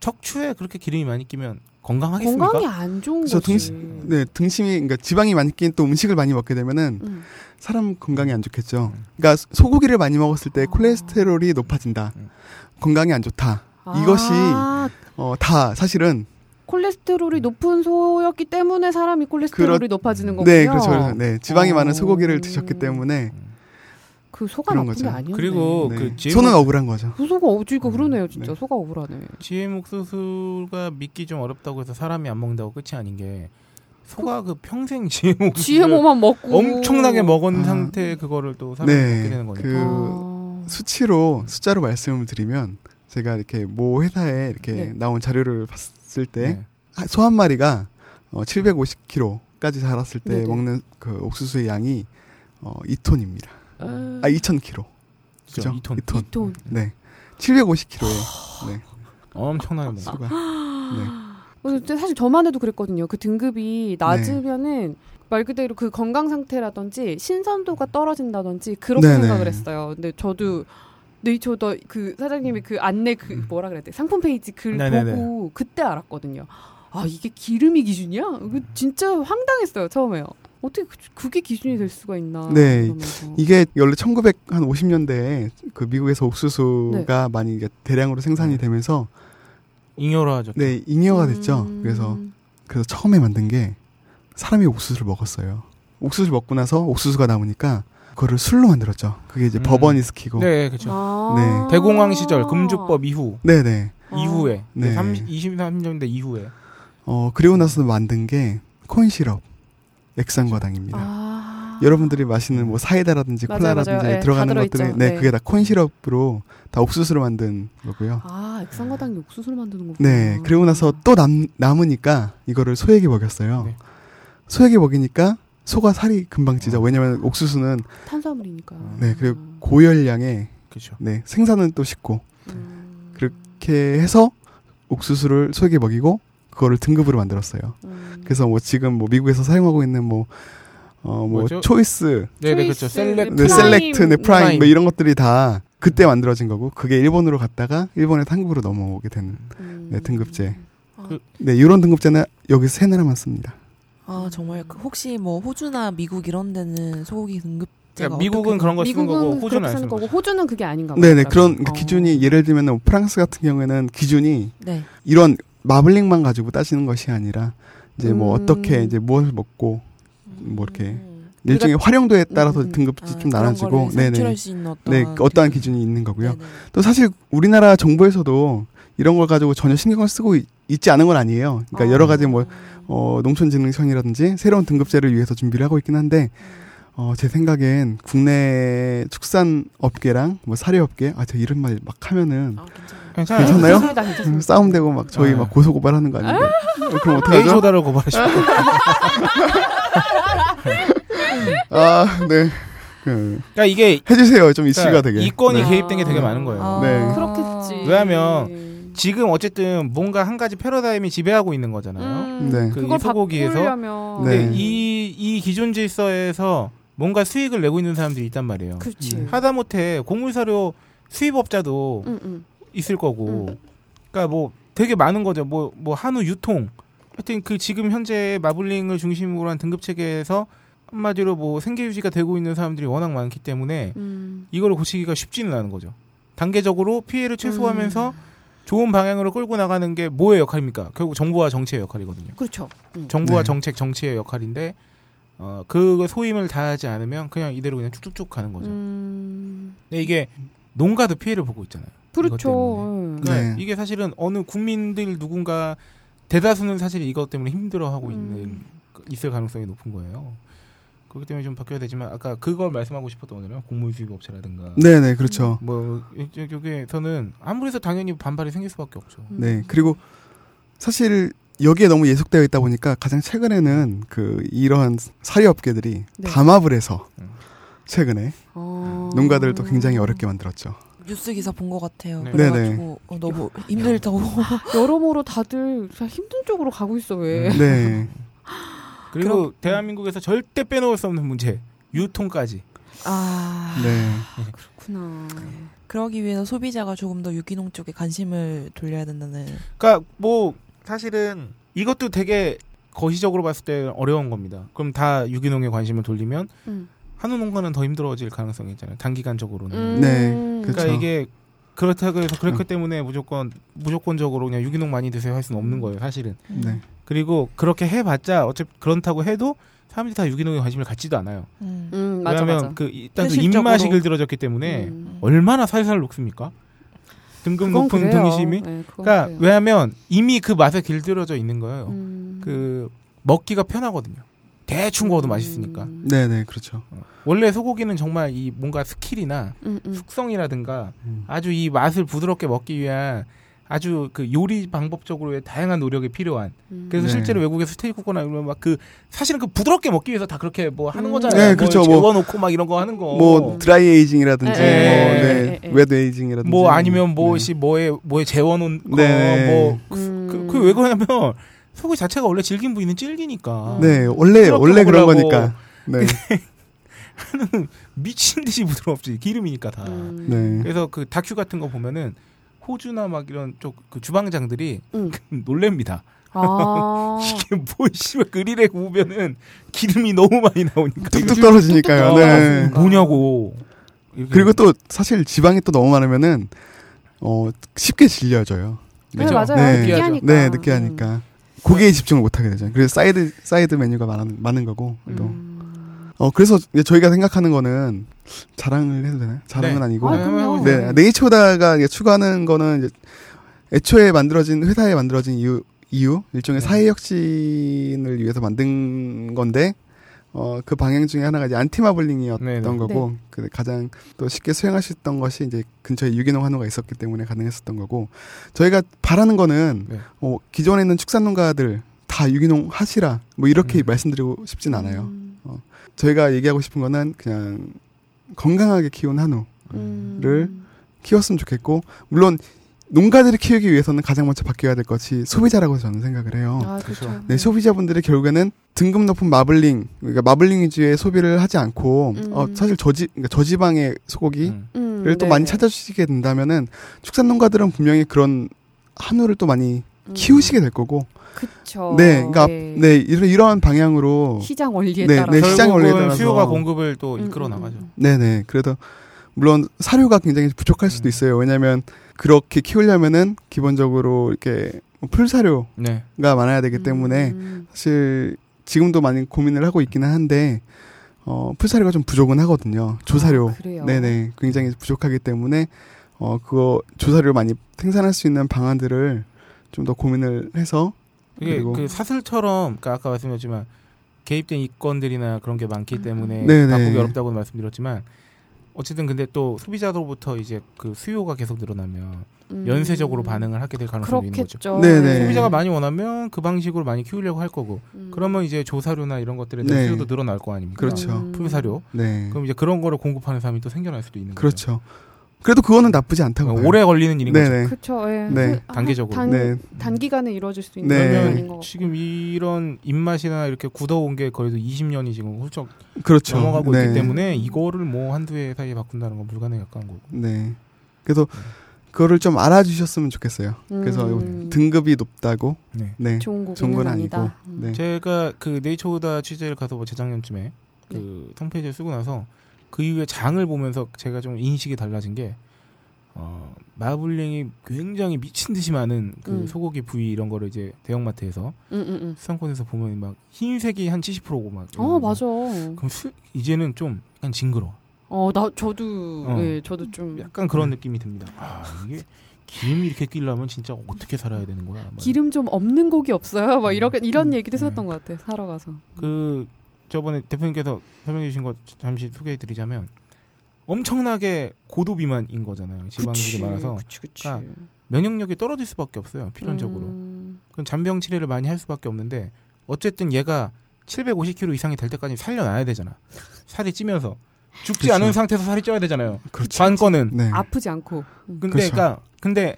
척추에 그렇게 기름이 많이 끼면 건강하겠습니까? 건강이 안 좋은 거지. 등심, 네 등심이 그러니까 지방이 많이 낀 또 음식을 많이 먹게 되면은 음. 사람 건강이 안 좋겠죠. 그러니까 소고기를 많이 먹었을 때 아. 콜레스테롤이 높아진다. 음. 건강이 안 좋다. 이것이 아, 어, 다 사실은 콜레스테롤이 높은 소였기 때문에 사람이 콜레스테롤이 그렇- 높아지는 거군요. 네, 그렇죠. 네, 지방이 어. 많은 소고기를 드셨기 때문에 그 소가 그런 나쁜 게 거죠. 아니었네. 그리고 네. 그 GM 소는 억울한 거죠. 그 소가 어지가 그러네요, 진짜. 네. 소가 억울하네. GM 옥수수가 믿기 좀 어렵다고 해서 사람이 안 먹는다고 끝이 아닌 게 소가 그 평생 GMO GMO만 먹고 엄청나게 먹은 아. 상태 그거를 또 사람이 네, 먹게 되는 거니까. 그 아. 수치로 숫자로 말씀을 드리면 제가 이렇게 모 회사에 이렇게 네. 나온 자료를 봤을 때 네. 소한 마리가 어, 750kg까지 자랐을 때 네네. 먹는 그 옥수수의 양이 어, 2톤입니다. 아, 아 2,000kg. 그죠? 그죠? 2톤. 2톤. 돈. 네. 750kg에 네. 엄청나게 먹어. 수가. 네. 어, 사실 저만 해도 그랬거든요. 그 등급이 낮으면은 말 그대로 그 건강 상태라든지 신선도가 떨어진다든지 그렇게 네네. 생각을 했어요. 근데 저도 네이처더 그 사장님이 그 안내 그 뭐라 그래야 돼 상품 페이지 글 네네네. 보고 그때 알았거든요. 아 이게 기름이 기준이야? 진짜 황당했어요 처음에요. 어떻게 그, 그게 기준이 될 수가 있나? 네. 이러면서. 이게 원래 1950년대에 그 미국에서 옥수수가 네. 많이 대량으로 생산이 되면서 잉여로하죠. 네, 잉여가 됐죠. 음. 그래서 그래서 처음에 만든 게 사람이 옥수수를 먹었어요. 옥수수를 먹고 나서 옥수수가 남으니까 그거를 술로 만들었죠. 그게 이제 음. 법원이 스키고. 네, 그렇죠. 아. 네. 대공황 시절 금주법 이후 네, 네. 아. 이후에 네. 30, 20, 30년대 이후에 어, 그리고 나서 만든 게 콘 시럽 액상과당입니다. 아. 여러분들이 마시는 뭐 사이다라든지 맞아요, 콜라라든지 맞아요. 예, 다 들어가는. 것들이 네, 네. 그게 다 콘시럽으로 다 옥수수로 만든 거고요. 아 액상과당이 옥수수를 만드는 거구나. 네, 그리고 나서 또 남, 남으니까 이거를 소에게 먹였어요. 네. 소에게 먹이니까 소가 살이 금방 찌죠. 어. 왜냐면 옥수수는 탄수화물이니까. 네, 그리고 고열량에 그렇죠. 네, 생산은 또 쉽고 음. 그렇게 해서 옥수수를 소에게 먹이고 그거를 등급으로 만들었어요. 음. 그래서 뭐 지금 뭐 미국에서 사용하고 있는 뭐 어, 뭐 뭐죠? Choice, 네, 네, 그렇죠. Choice, Selec 네. Select, 네, Prime. 뭐 이런 것들이 다 그때 만들어진 거고 그게 일본으로 갔다가 일본의 한국으로 넘어오게 된 음. 네, 등급제. 아, 네, 이런 등급제는 여기 세 나라만 씁니다. 아 정말 그 혹시 뭐 호주나 미국 이런 데는 소고기 등급제가 그러니까 미국은 그런 거 쓰는 거고 호주는 안 쓰는 거고 거고. 호주는 그게 아닌가 봐요. 네네 그런 그러니까 어. 기준이 예를 들면 프랑스 같은 경우에는 기준이 네. 이런 마블링만 가지고 따지는 것이 아니라 이제 뭐 음. 어떻게 이제 무엇을 먹고 뭐 이렇게 음. 일종의 활용도에 따라서 음, 음. 등급이 아, 좀 나눠지고 네네 네 어떠한 기준이 있는 거고요. 네네. 또 사실 우리나라 정부에서도 이런 걸 가지고 전혀 신경을 쓰고 있- 있지 않은 건 아니에요. 그러니까 아. 여러 가지 뭐 어, 농촌진흥청이라든지 새로운 등급제를 위해서 준비를 하고 있긴 한데 어, 제 생각엔 국내 축산 업계랑 뭐 사료 업계 아 저 이런 말 막 하면은 아 괜찮아요. 괜찮나요? 괜찮습니다, 괜찮습니다. 싸움 되고 막 저희 네. 막 고소 고발하는 거 아닌데 그럼 A 어떡하죠? 소다를 고발하시고 아 네. 그, 그러니까 이게 해주세요 좀 이슈가 그러니까 되게. 이권이 네. 개입된 게 되게 많은 거예요. 아. 네. 그렇겠지. 왜냐하면 지금 어쨌든 뭔가 한 가지 패러다임이 지배하고 있는 거잖아요. 음, 네. 그 그걸 소고기에서 네. 근데 이, 이 기존 질서에서 뭔가 수익을 내고 있는 사람들이 있단 말이에요. 그렇지. 네. 하다못해 곡물사료 수입업자도 응, 응. 있을 거고, 음. 그러니까 뭐 되게 많은 거죠. 뭐, 뭐 한우 유통, 하여튼 그 지금 현재 마블링을 중심으로 한 등급 체계에서 한마디로 뭐 생계 유지가 되고 있는 사람들이 워낙 많기 때문에 음. 이거를 고치기가 쉽지는 않은 거죠. 단계적으로 피해를 최소화하면서 음. 좋은 방향으로 끌고 나가는 게 뭐의 역할입니까? 결국 정부와 정치의 역할이거든요. 그렇죠. 음. 정부와 네. 정책, 정치의 역할인데 어, 그 소임을 다하지 않으면 그냥 이대로 그냥 쭉쭉쭉 가는 거죠. 음. 근데 이게 농가도 피해를 보고 있잖아요. 그렇죠. 음. 그러니까 네. 이게 사실은 어느 국민들 누군가 대다수는 사실 이것 때문에 힘들어하고 음. 있는 있을 가능성이 높은 거예요. 그렇기 때문에 좀 바뀌어야 되지만 아까 그걸 말씀하고 싶었던 거는 곡물 수입 업체라든가 네 네 그렇죠. 뭐 이- 여기에서는 아무래도 당연히 반발이 생길 수밖에 없죠. 음. 네 그리고 사실 여기에 너무 예속되어 있다 보니까 가장 최근에는 그 이러한 사료 업계들이 네. 담합을 해서 음. 최근에 어. 농가들도 굉장히 어렵게 만들었죠. 뉴스 기사 본 것 같아요. 네. 그래가지고 어, 너무 힘들다고. 여러모로 다들 다 힘든 쪽으로 가고 있어 왜? 음. 네. 그리고 그럼- 대한민국에서 절대 빼놓을 수 없는 문제 유통까지. 아 네. 그렇구나. 그러기 위해서 소비자가 조금 더 유기농 쪽에 관심을 돌려야 된다는. 그러니까 뭐 사실은 이것도 되게 거시적으로 봤을 때 어려운 겁니다. 그럼 다 유기농에 관심을 돌리면 음. 한우 농가는 더 힘들어질 가능성이 있잖아요. 단기간적으로는. 음. 네, 그러니까 그렇죠. 이게 그렇다고 해서 그렇기 음. 때문에 무조건 무조건적으로 그냥 유기농 많이 드세요 할 수는 없는 거예요, 사실은. 네. 그리고 그렇게 해봤자 어차피 그렇다고 해도 사람들이 다 유기농에 관심을 갖지도 않아요. 음. 음, 맞아 왜냐하면 맞아. 그 일단 그 현실적으로. 입맛이 길들어졌기 때문에 음. 얼마나 살살 녹습니까? 등급 높은 그래요. 등심이. 네, 그러니까 그래요. 왜냐하면 이미 그 맛에 길들여져 있는 거예요. 음. 그 먹기가 편하거든요. 대충 구워도 맛있으니까. 음. 네네 그렇죠. 원래 소고기는 정말 이 뭔가 skill이나 음, 음. 숙성이라든가 음. 아주 이 맛을 부드럽게 먹기 위한 아주 그 요리 방법적으로의 다양한 노력이 필요한. 음. 그래서 네. 실제로 외국에서 스테이크 구거나 이런 막 그 사실은 그 부드럽게 먹기 위해서 다 그렇게 뭐 하는 음. 거잖아요. 네, 뭘 그렇죠. 뭐- 재워놓고 막 이런 거 하는 거. 뭐 dry aging이라든지 예, 예, 뭐 예, 네, 예, 예. wet aging이라든지 뭐 아니면 네. 뭐시 뭐에 뭐에 재워놓은 거. 네. 뭐 음. 그왜 그러냐면 소고기 자체가 원래 질긴 부위는 질기니까. 네 원래 원래 그런. 거니까 네 미친 듯이 부드럽지 기름이니까 다. 음. 네. 그래서 그 다큐 같은 거 보면은 호주나 막 이런 쪽 그 주방장들이 음. 놀랍니다. 아. 이게 뭐 씨발 그릴에 구우면은 기름이 너무 많이 나오니까 뚝뚝 떨어지니까요. 네. 뭐냐고. 그리고 또 사실 지방이 또 너무 많으면은 어 쉽게 질려져요. 네, 그죠? 맞아요. 네. 느끼하니까. 네, 느끼하니까 고기에 집중을 못 하게 되죠. 그래서 side side 메뉴가 많은 많은 거고 음. 또. 음. 어 그래서 저희가 생각하는 거는 자랑을 해도 되나요? 자랑은 네. 아니고 아. 네, 네이처다가 이제 추구하는 거는 이제 애초에 만들어진 회사에 만들어진 이유 이유 일종의 네. 사회 혁신을 위해서 만든 건데 어 그 방향 중에 하나가 이제 안티마블링이었던 네, 네. 거고 그 가장 또 쉽게 수행할 수 있던 것이 이제 근처에 유기농 한우가 있었기 때문에 가능했었던 거고 저희가 바라는 거는 네. 어 기존에 있는 축산농가들 다 유기농 하시라 뭐 이렇게 음. 말씀드리고 싶진 않아요. 음. 저희가 얘기하고 싶은 거는 그냥 건강하게 키운 한우 음. 를 키웠으면 좋겠고 물론 농가들이 키우기 위해서는 가장 먼저 바뀌어야 될 것이 소비자라고 저는 생각을 해요. 아, 그렇죠. 네, 소비자분들이 결국에는 등급 높은 마블링, 그러니까 마블링 위주의 소비를 하지 않고, 음. 어, 사실 저지, 그러니까 저지방의 소고기를 음. 음, 또 네. 많이 찾아주시게 된다면은 축산농가들은 분명히 그런 한우를 또 많이 음. 키우시게 될 거고, 그쵸. 네, 그러니까 네, 이런 이러한 방향으로, 시장 원리에 네, 따라. 네, 시장 원리에 따라서. 수요가 공급을 또 음, 이끌어 음, 나가죠. 음. 네네, 그래도 물론 사료가 굉장히 부족할 수도 음. 있어요. 왜냐하면 그렇게 키우려면은 기본적으로 이렇게 풀사료 네. 가 많아야 되기 때문에 음. 사실 지금도 많이 고민을 하고 있기는 한데 어 풀사료가 좀 부족은 하거든요. 조사료. 아, 그래요. 네네. 굉장히 부족하기 때문에 어 그거 조사료를 많이 생산할 수 있는 방안들을 좀 더 고민을 해서 이게 그리고- 그 사슬처럼 그러니까 아까 말씀드렸지만 개입된 이권들이나 그런 게 음. 많기 때문에 네네. 바꾸기 어렵다고 말씀드렸지만 어쨌든 근데 또 소비자로부터 이제 그 수요가 계속 늘어나면 음. 연쇄적으로 반응을 하게 될 가능성이 있는 거죠. 그렇겠죠. 네네. 소비자가 많이 원하면 그 방식으로 많이 키우려고 할 거고 음. 그러면 이제 조사료나 이런 것들에 대한 네. 수요도 늘어날 거 아닙니까? 그렇죠. 음. 풀사료. 네. 그럼 이제 그런 거를 공급하는 사람이 또 생겨날 수도 있는 거죠. 그렇죠. 그래도 그거는 나쁘지 않다고. 봐요. 오래 걸리는 일인 거죠. 네네. 그렇죠. 예. 네. 그- 아, 단계적으로. 단, 네. 단기간에 이루어질 수 있는 네. 그러면 같고. 지금 이런 입맛이나 이렇게 굳어온 게 거의 20년이 지금 훌쩍 그렇죠. 넘어가고 네. 있기 때문에 이거를 뭐 한두 해 사이에 바꾼다는 건 불가능에 가까운 거고. 네. 그래서 그거를 좀 알아주셨으면 좋겠어요. 그래서 음. 등급이 높다고. 네. 네. 좋은 건 아니다. 아니고. 음. 네. 제가 그 네이처오다 취재를 가서 뭐 재작년쯤에 그 홈페이지를 쓰고 나서 그 이후에 장을 보면서 제가 좀 인식이 달라진 게 어, 마블링이 굉장히 미친 듯이 많은 그 음. 소고기 부위 이런 거를 이제 대형마트에서 음, 음, 음. 수상권에서 보면 막 흰색이 한 70%고 막. 어 맞아. 그럼 수, 이제는 좀 약간 징그러. 어나 저도 어. 예 저도 좀 약간 그런 느낌이 듭니다. 아 이게 기름이 이렇게 끼려면 진짜 어떻게 살아야 되는 거야? 막 기름 좀 없는 고기 없어요? 막 이렇게 이런 음. 얘기도 네. 했었던 것 같아. 사러 가서. 그 저번에 대표님께서 설명해 주신 거 잠시 소개해 드리자면 엄청나게 고도 비만인 거잖아요. 지방질이 많아서 그치, 그치. 그러니까 면역력이 떨어질 수밖에 없어요. 필연적으로. 음, 그럼 잔병 치레를 많이 할 수밖에 없는데 어쨌든 얘가 750kg 이상이 될 때까지 살려놔야 되잖아. 살이 찌면서 죽지 그렇죠. 않은 상태에서 살이 쪄야 되잖아요. 그렇죠. 관건은. 네. 아프지 않고. 음. 근데 그렇죠. 그러니까 근데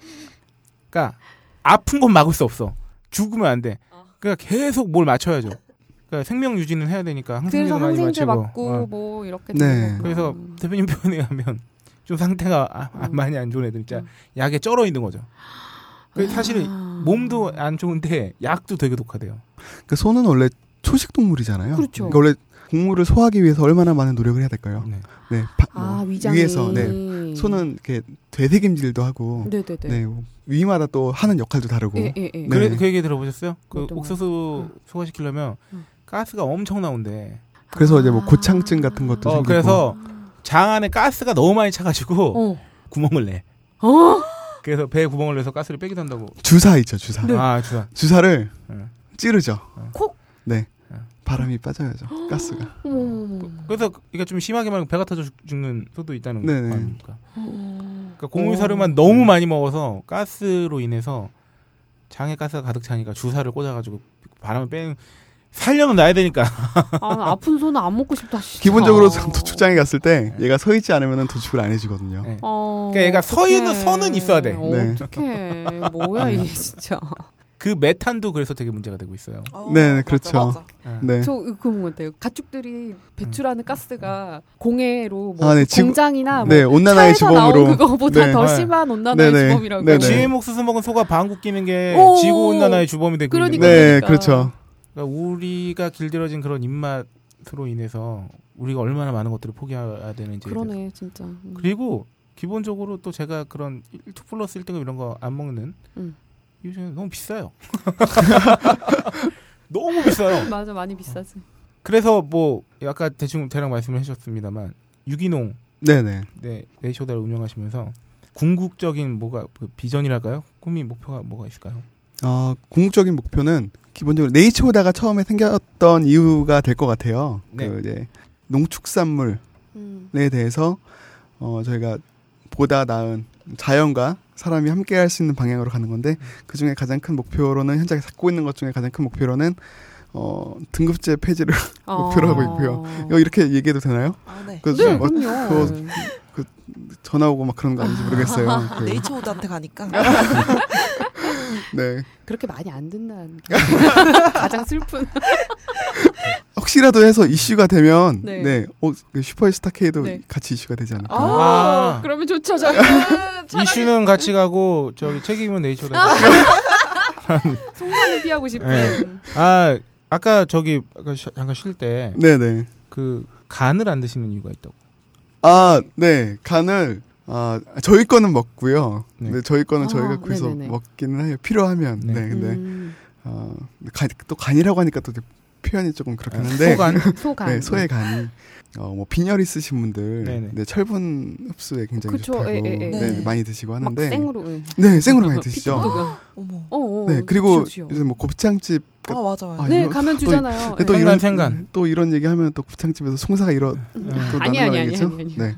그러니까 아픈 건 막을 수 없어. 죽으면 안 돼. 그러니까 계속 뭘 맞춰야죠. 그러니까 생명 유지는 해야 되니까 항생제도 많이 항생제. 맞고 어. 뭐 이렇게 네. 그래서 음. 대표님 표현에 하면 좀 상태가 아- 아, 음. 많이 안 좋은 애들 진짜 음. 약에 쩔어 있는 거죠. 그 사실 아. 몸도 안 좋은데 약도 되게 독하대요. 그 소는 원래 초식 동물이잖아요. 그렇죠. 그러니까 원래 곡물을 소화하기 위해서 얼마나 많은 노력을 해야 될까요? 네. 네. 바- 아뭐 위장이 위에서 네. 소는 이렇게 되새김질도 하고 네네네. 네. 뭐 위마다 또 하는 역할도 다르고 예, 예, 예. 네. 그래, 그 얘기 들어보셨어요? 그? 옥수수 소화시키려면 음. 가스가 엄청 나온대. 그래서 이제 뭐 아. 고창증 같은 것도 어, 생기고 그래서 장 안에 가스가 너무 많이 차가지고 어. 구멍을 내. 어? 그래서 배에 구멍을 내서 가스를 빼기도 한다고. 주사 있죠 주사 네. 아, 주사. 주사를 네. 찌르죠 콕. 네. 어. 바람이 빠져야죠. 가스가. 그래서 이게 좀 심하게 말하면 배가 터져 죽- 죽는 소도 있다는 거 네네. 아닙니까? 그러니까 어. 곡물 사료만 너무 많이 먹어서 가스로 인해서 장에 가스가 가득 차니까 주사를 꽂아가지고 바람을 빼는 살려면 놔야 되니까. 아, 아픈 소는 안 먹고 싶다. 진짜. 기본적으로 도축장에 갔을 때 얘가 서 있지 않으면 도축을 안 해주거든요. 네. 어, 그러니까 얘가 서 어떡해. 있는 선은 있어야 돼. 네. 어떡해. 뭐야 이게 진짜. 그 메탄도 그래서 되게 문제가 되고 있어요. 어, 네, 맞아, 그렇죠. 맞아. 네. 저것 같아요. 가축들이 배출하는 가스가 공해로 뭐 아, 네, 공장이나 뭐 네, 온난화의 차에서 나온 주범으로. 그거보다 네. 더 네. 심한 온난화의 네네. 주범이라고. 네 네. GM 옥수수 먹은 소가 방귀 끼는 게 오. 지구 온난화의 주범이 되고 그러니까. 거예요. 네, 그러니까. 그렇죠. 그러니까 우리가 길들여진 그런 입맛으로 인해서 우리가 얼마나 많은 것들을 포기해야 되는지. 그러네 진짜. 음. 그리고 기본적으로 또 제가 그런 2 플러스 1등급 이런 거 안 먹는 음. 이유 중에 너무 비싸요. 너무 비싸요. 맞아 많이 비싸지. 그래서 뭐 아까 대충 대략 말씀을 해주셨습니다만 유기농 네네. 네, 네이처다를 운영하시면서 궁극적인 뭐가 그 비전이랄까요? 꿈이 목표가 뭐가 있을까요? 어, 궁극적인 목표는 기본적으로 네이처보다가 처음에 생겼던 이유가 될 것 같아요. 네. 그 이제 농축산물에 음. 대해서 어, 저희가 보다 나은 자연과 사람이 함께 할 수 있는 방향으로 가는 건데 그 중에 가장 큰 목표로는 현재 갖고 있는 것 중에 가장 큰 목표로는 어, 등급제 폐지를 목표로 하고 있고요. 이거 이렇게 얘기해도 되나요? 아, 네. 그 네, 뭐 그럼요. 그거- 전화 오고 막 그런 거 아닌지 모르겠어요. 그, 네이처우드한테 가니까. 네. 그렇게 많이 안 듣는 게 가장 슬픈. 혹시라도 해서 이슈가 되면 네. 네, 어, 그 슈퍼스타 K도 네. 같이 이슈가 되지 않을까? 아, 아. 그러면 좋죠. 저 이슈는 같이 가고 저기 책임은 네이처다. 송산을 피하고 싶은. 네. 아 아까 저기 아까 쉬- 잠깐 쉴때그 네네. 간을 안 드시는 이유가 있다고. 아, 네. 간을 아 저희 거는 먹고요. 네. 네. 저희 거는 아, 저희가 그래서 네네네. 먹기는 해요. 필요하면. 네. 네. 근데 음, 어, 간, 또 간이라고 하니까 또 표현이 조금 그렇긴 한데. 소간. 소간. 네, 소의 간이 어, 뭐 빈혈 있으신 분들 네네. 네, 철분 흡수에 굉장히 그쵸, 좋다고 예, 예, 예. 네, 네. 많이 드시고 막 하는데 생으로. 예. 네, 생으로 많이 드시죠. 어머. 어, 어, 네, 그리고. 요새 뭐 곱창집 아 맞아요. 아, 네, 이거 가면 또 주잖아요. 근데 또 네. 이런 생간. 또 이런 얘기하면 또 곱창집에서 송사가 이런 또 아니, 나는 아니, 거 아니, 아니겠죠? 아니, 아니. 네.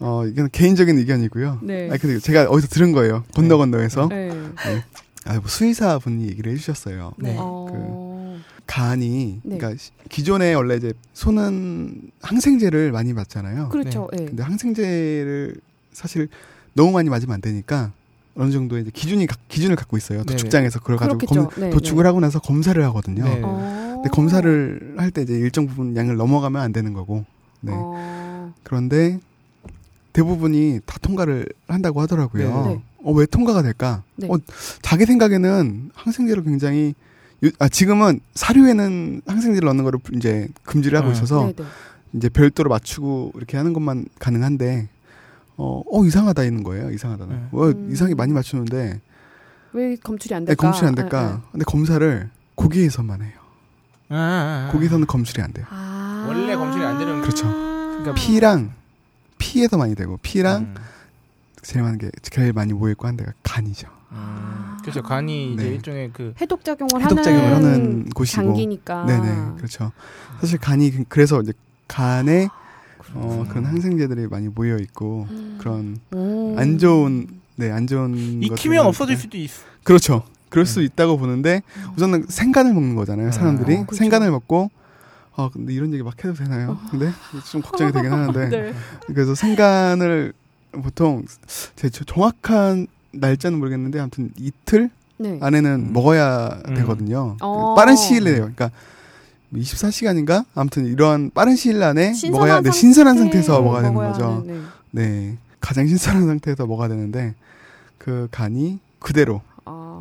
어, 이건 개인적인 의견이고요. 네. 아, 근데 제가 어디서 들은 거예요. 건너 건너에서. 네. 아, 뭐 수의사 분이 얘기를 해주셨어요. 네. 어. 간이, 네. 그러니까 시- 기존에 원래 이제 소는 항생제를 많이 맞잖아요. 그렇죠. 예. 근데 항생제를 사실 너무 많이 맞으면 안 되니까 어느 정도의 이제 기준이 가- 기준을 갖고 있어요. 도축장에서 그걸 가지고. 검- 네, 도축을 네. 하고 나서 검사를 하거든요. 네. 어. 근데 검사를 할 때 이제 일정 부분 양을 넘어가면 안 되는 거고. 네. 어. 그런데 대부분이 다 통과를 한다고 하더라고요. 네. 네. 어, 왜 통과가 될까? 네. 어, 자기 생각에는 항생제를 굉장히 유- 아, 지금은 사료에는 항생제를 넣는 거를 이제 금지를 하고 네. 있어서 네, 네. 이제 별도로 맞추고 이렇게 하는 것만 가능한데 어, 어 이상하다 있는 거예요. 이상하다는. 네. 어, 음. 이상하게 많이 맞추는데 왜 검출이 안 네, 될까? 검출이 안 될까? 근데 검사를 고기에서만 해요. 아, 아, 아. 고기에서는 검출이 안 돼요. 아. 원래 검출이 안 되는 그렇죠. 그러니까 피랑 피에서 많이 되고 피랑 음. 제일 많은 게 제일 많이 모여 있고 한 데가 간이죠. 음. 그렇죠. 간이 이제 네. 일종의 그 해독 작용을 하는, 하는 곳이고. 장기니까. 네네 그렇죠. 사실 간이 그- 그래서 이제 간에 어, 그런 항생제들이 많이 모여 있고 그런 오. 안 좋은 네안 좋은 익히면 없어질. 수도 있어. 그렇죠. 그럴 수 네. 있다고 보는데 우선은 생간을 먹는 거잖아요. 사람들이 어, 그렇죠. 생간을 먹고 아 근데 이런 얘기 막 해도 되나요? 근데 좀 걱정이 되긴 하는데 네. 그래서 생간을 보통 제 저- 정확한 날짜는 모르겠는데 아무튼 이틀 네. 안에는 음. 먹어야 음. 되거든요. 어. 빠른 시일 내에요. 그러니까 24시간인가? 아무튼 이러한 빠른 시일 안에 먹어야 네, 상태- 신선한 상태에서 먹어야 되는 먹어야 거죠. 하는, 네. 네. 가장 신선한 상태에서 먹어야 되는데 그 간이 그대로 아,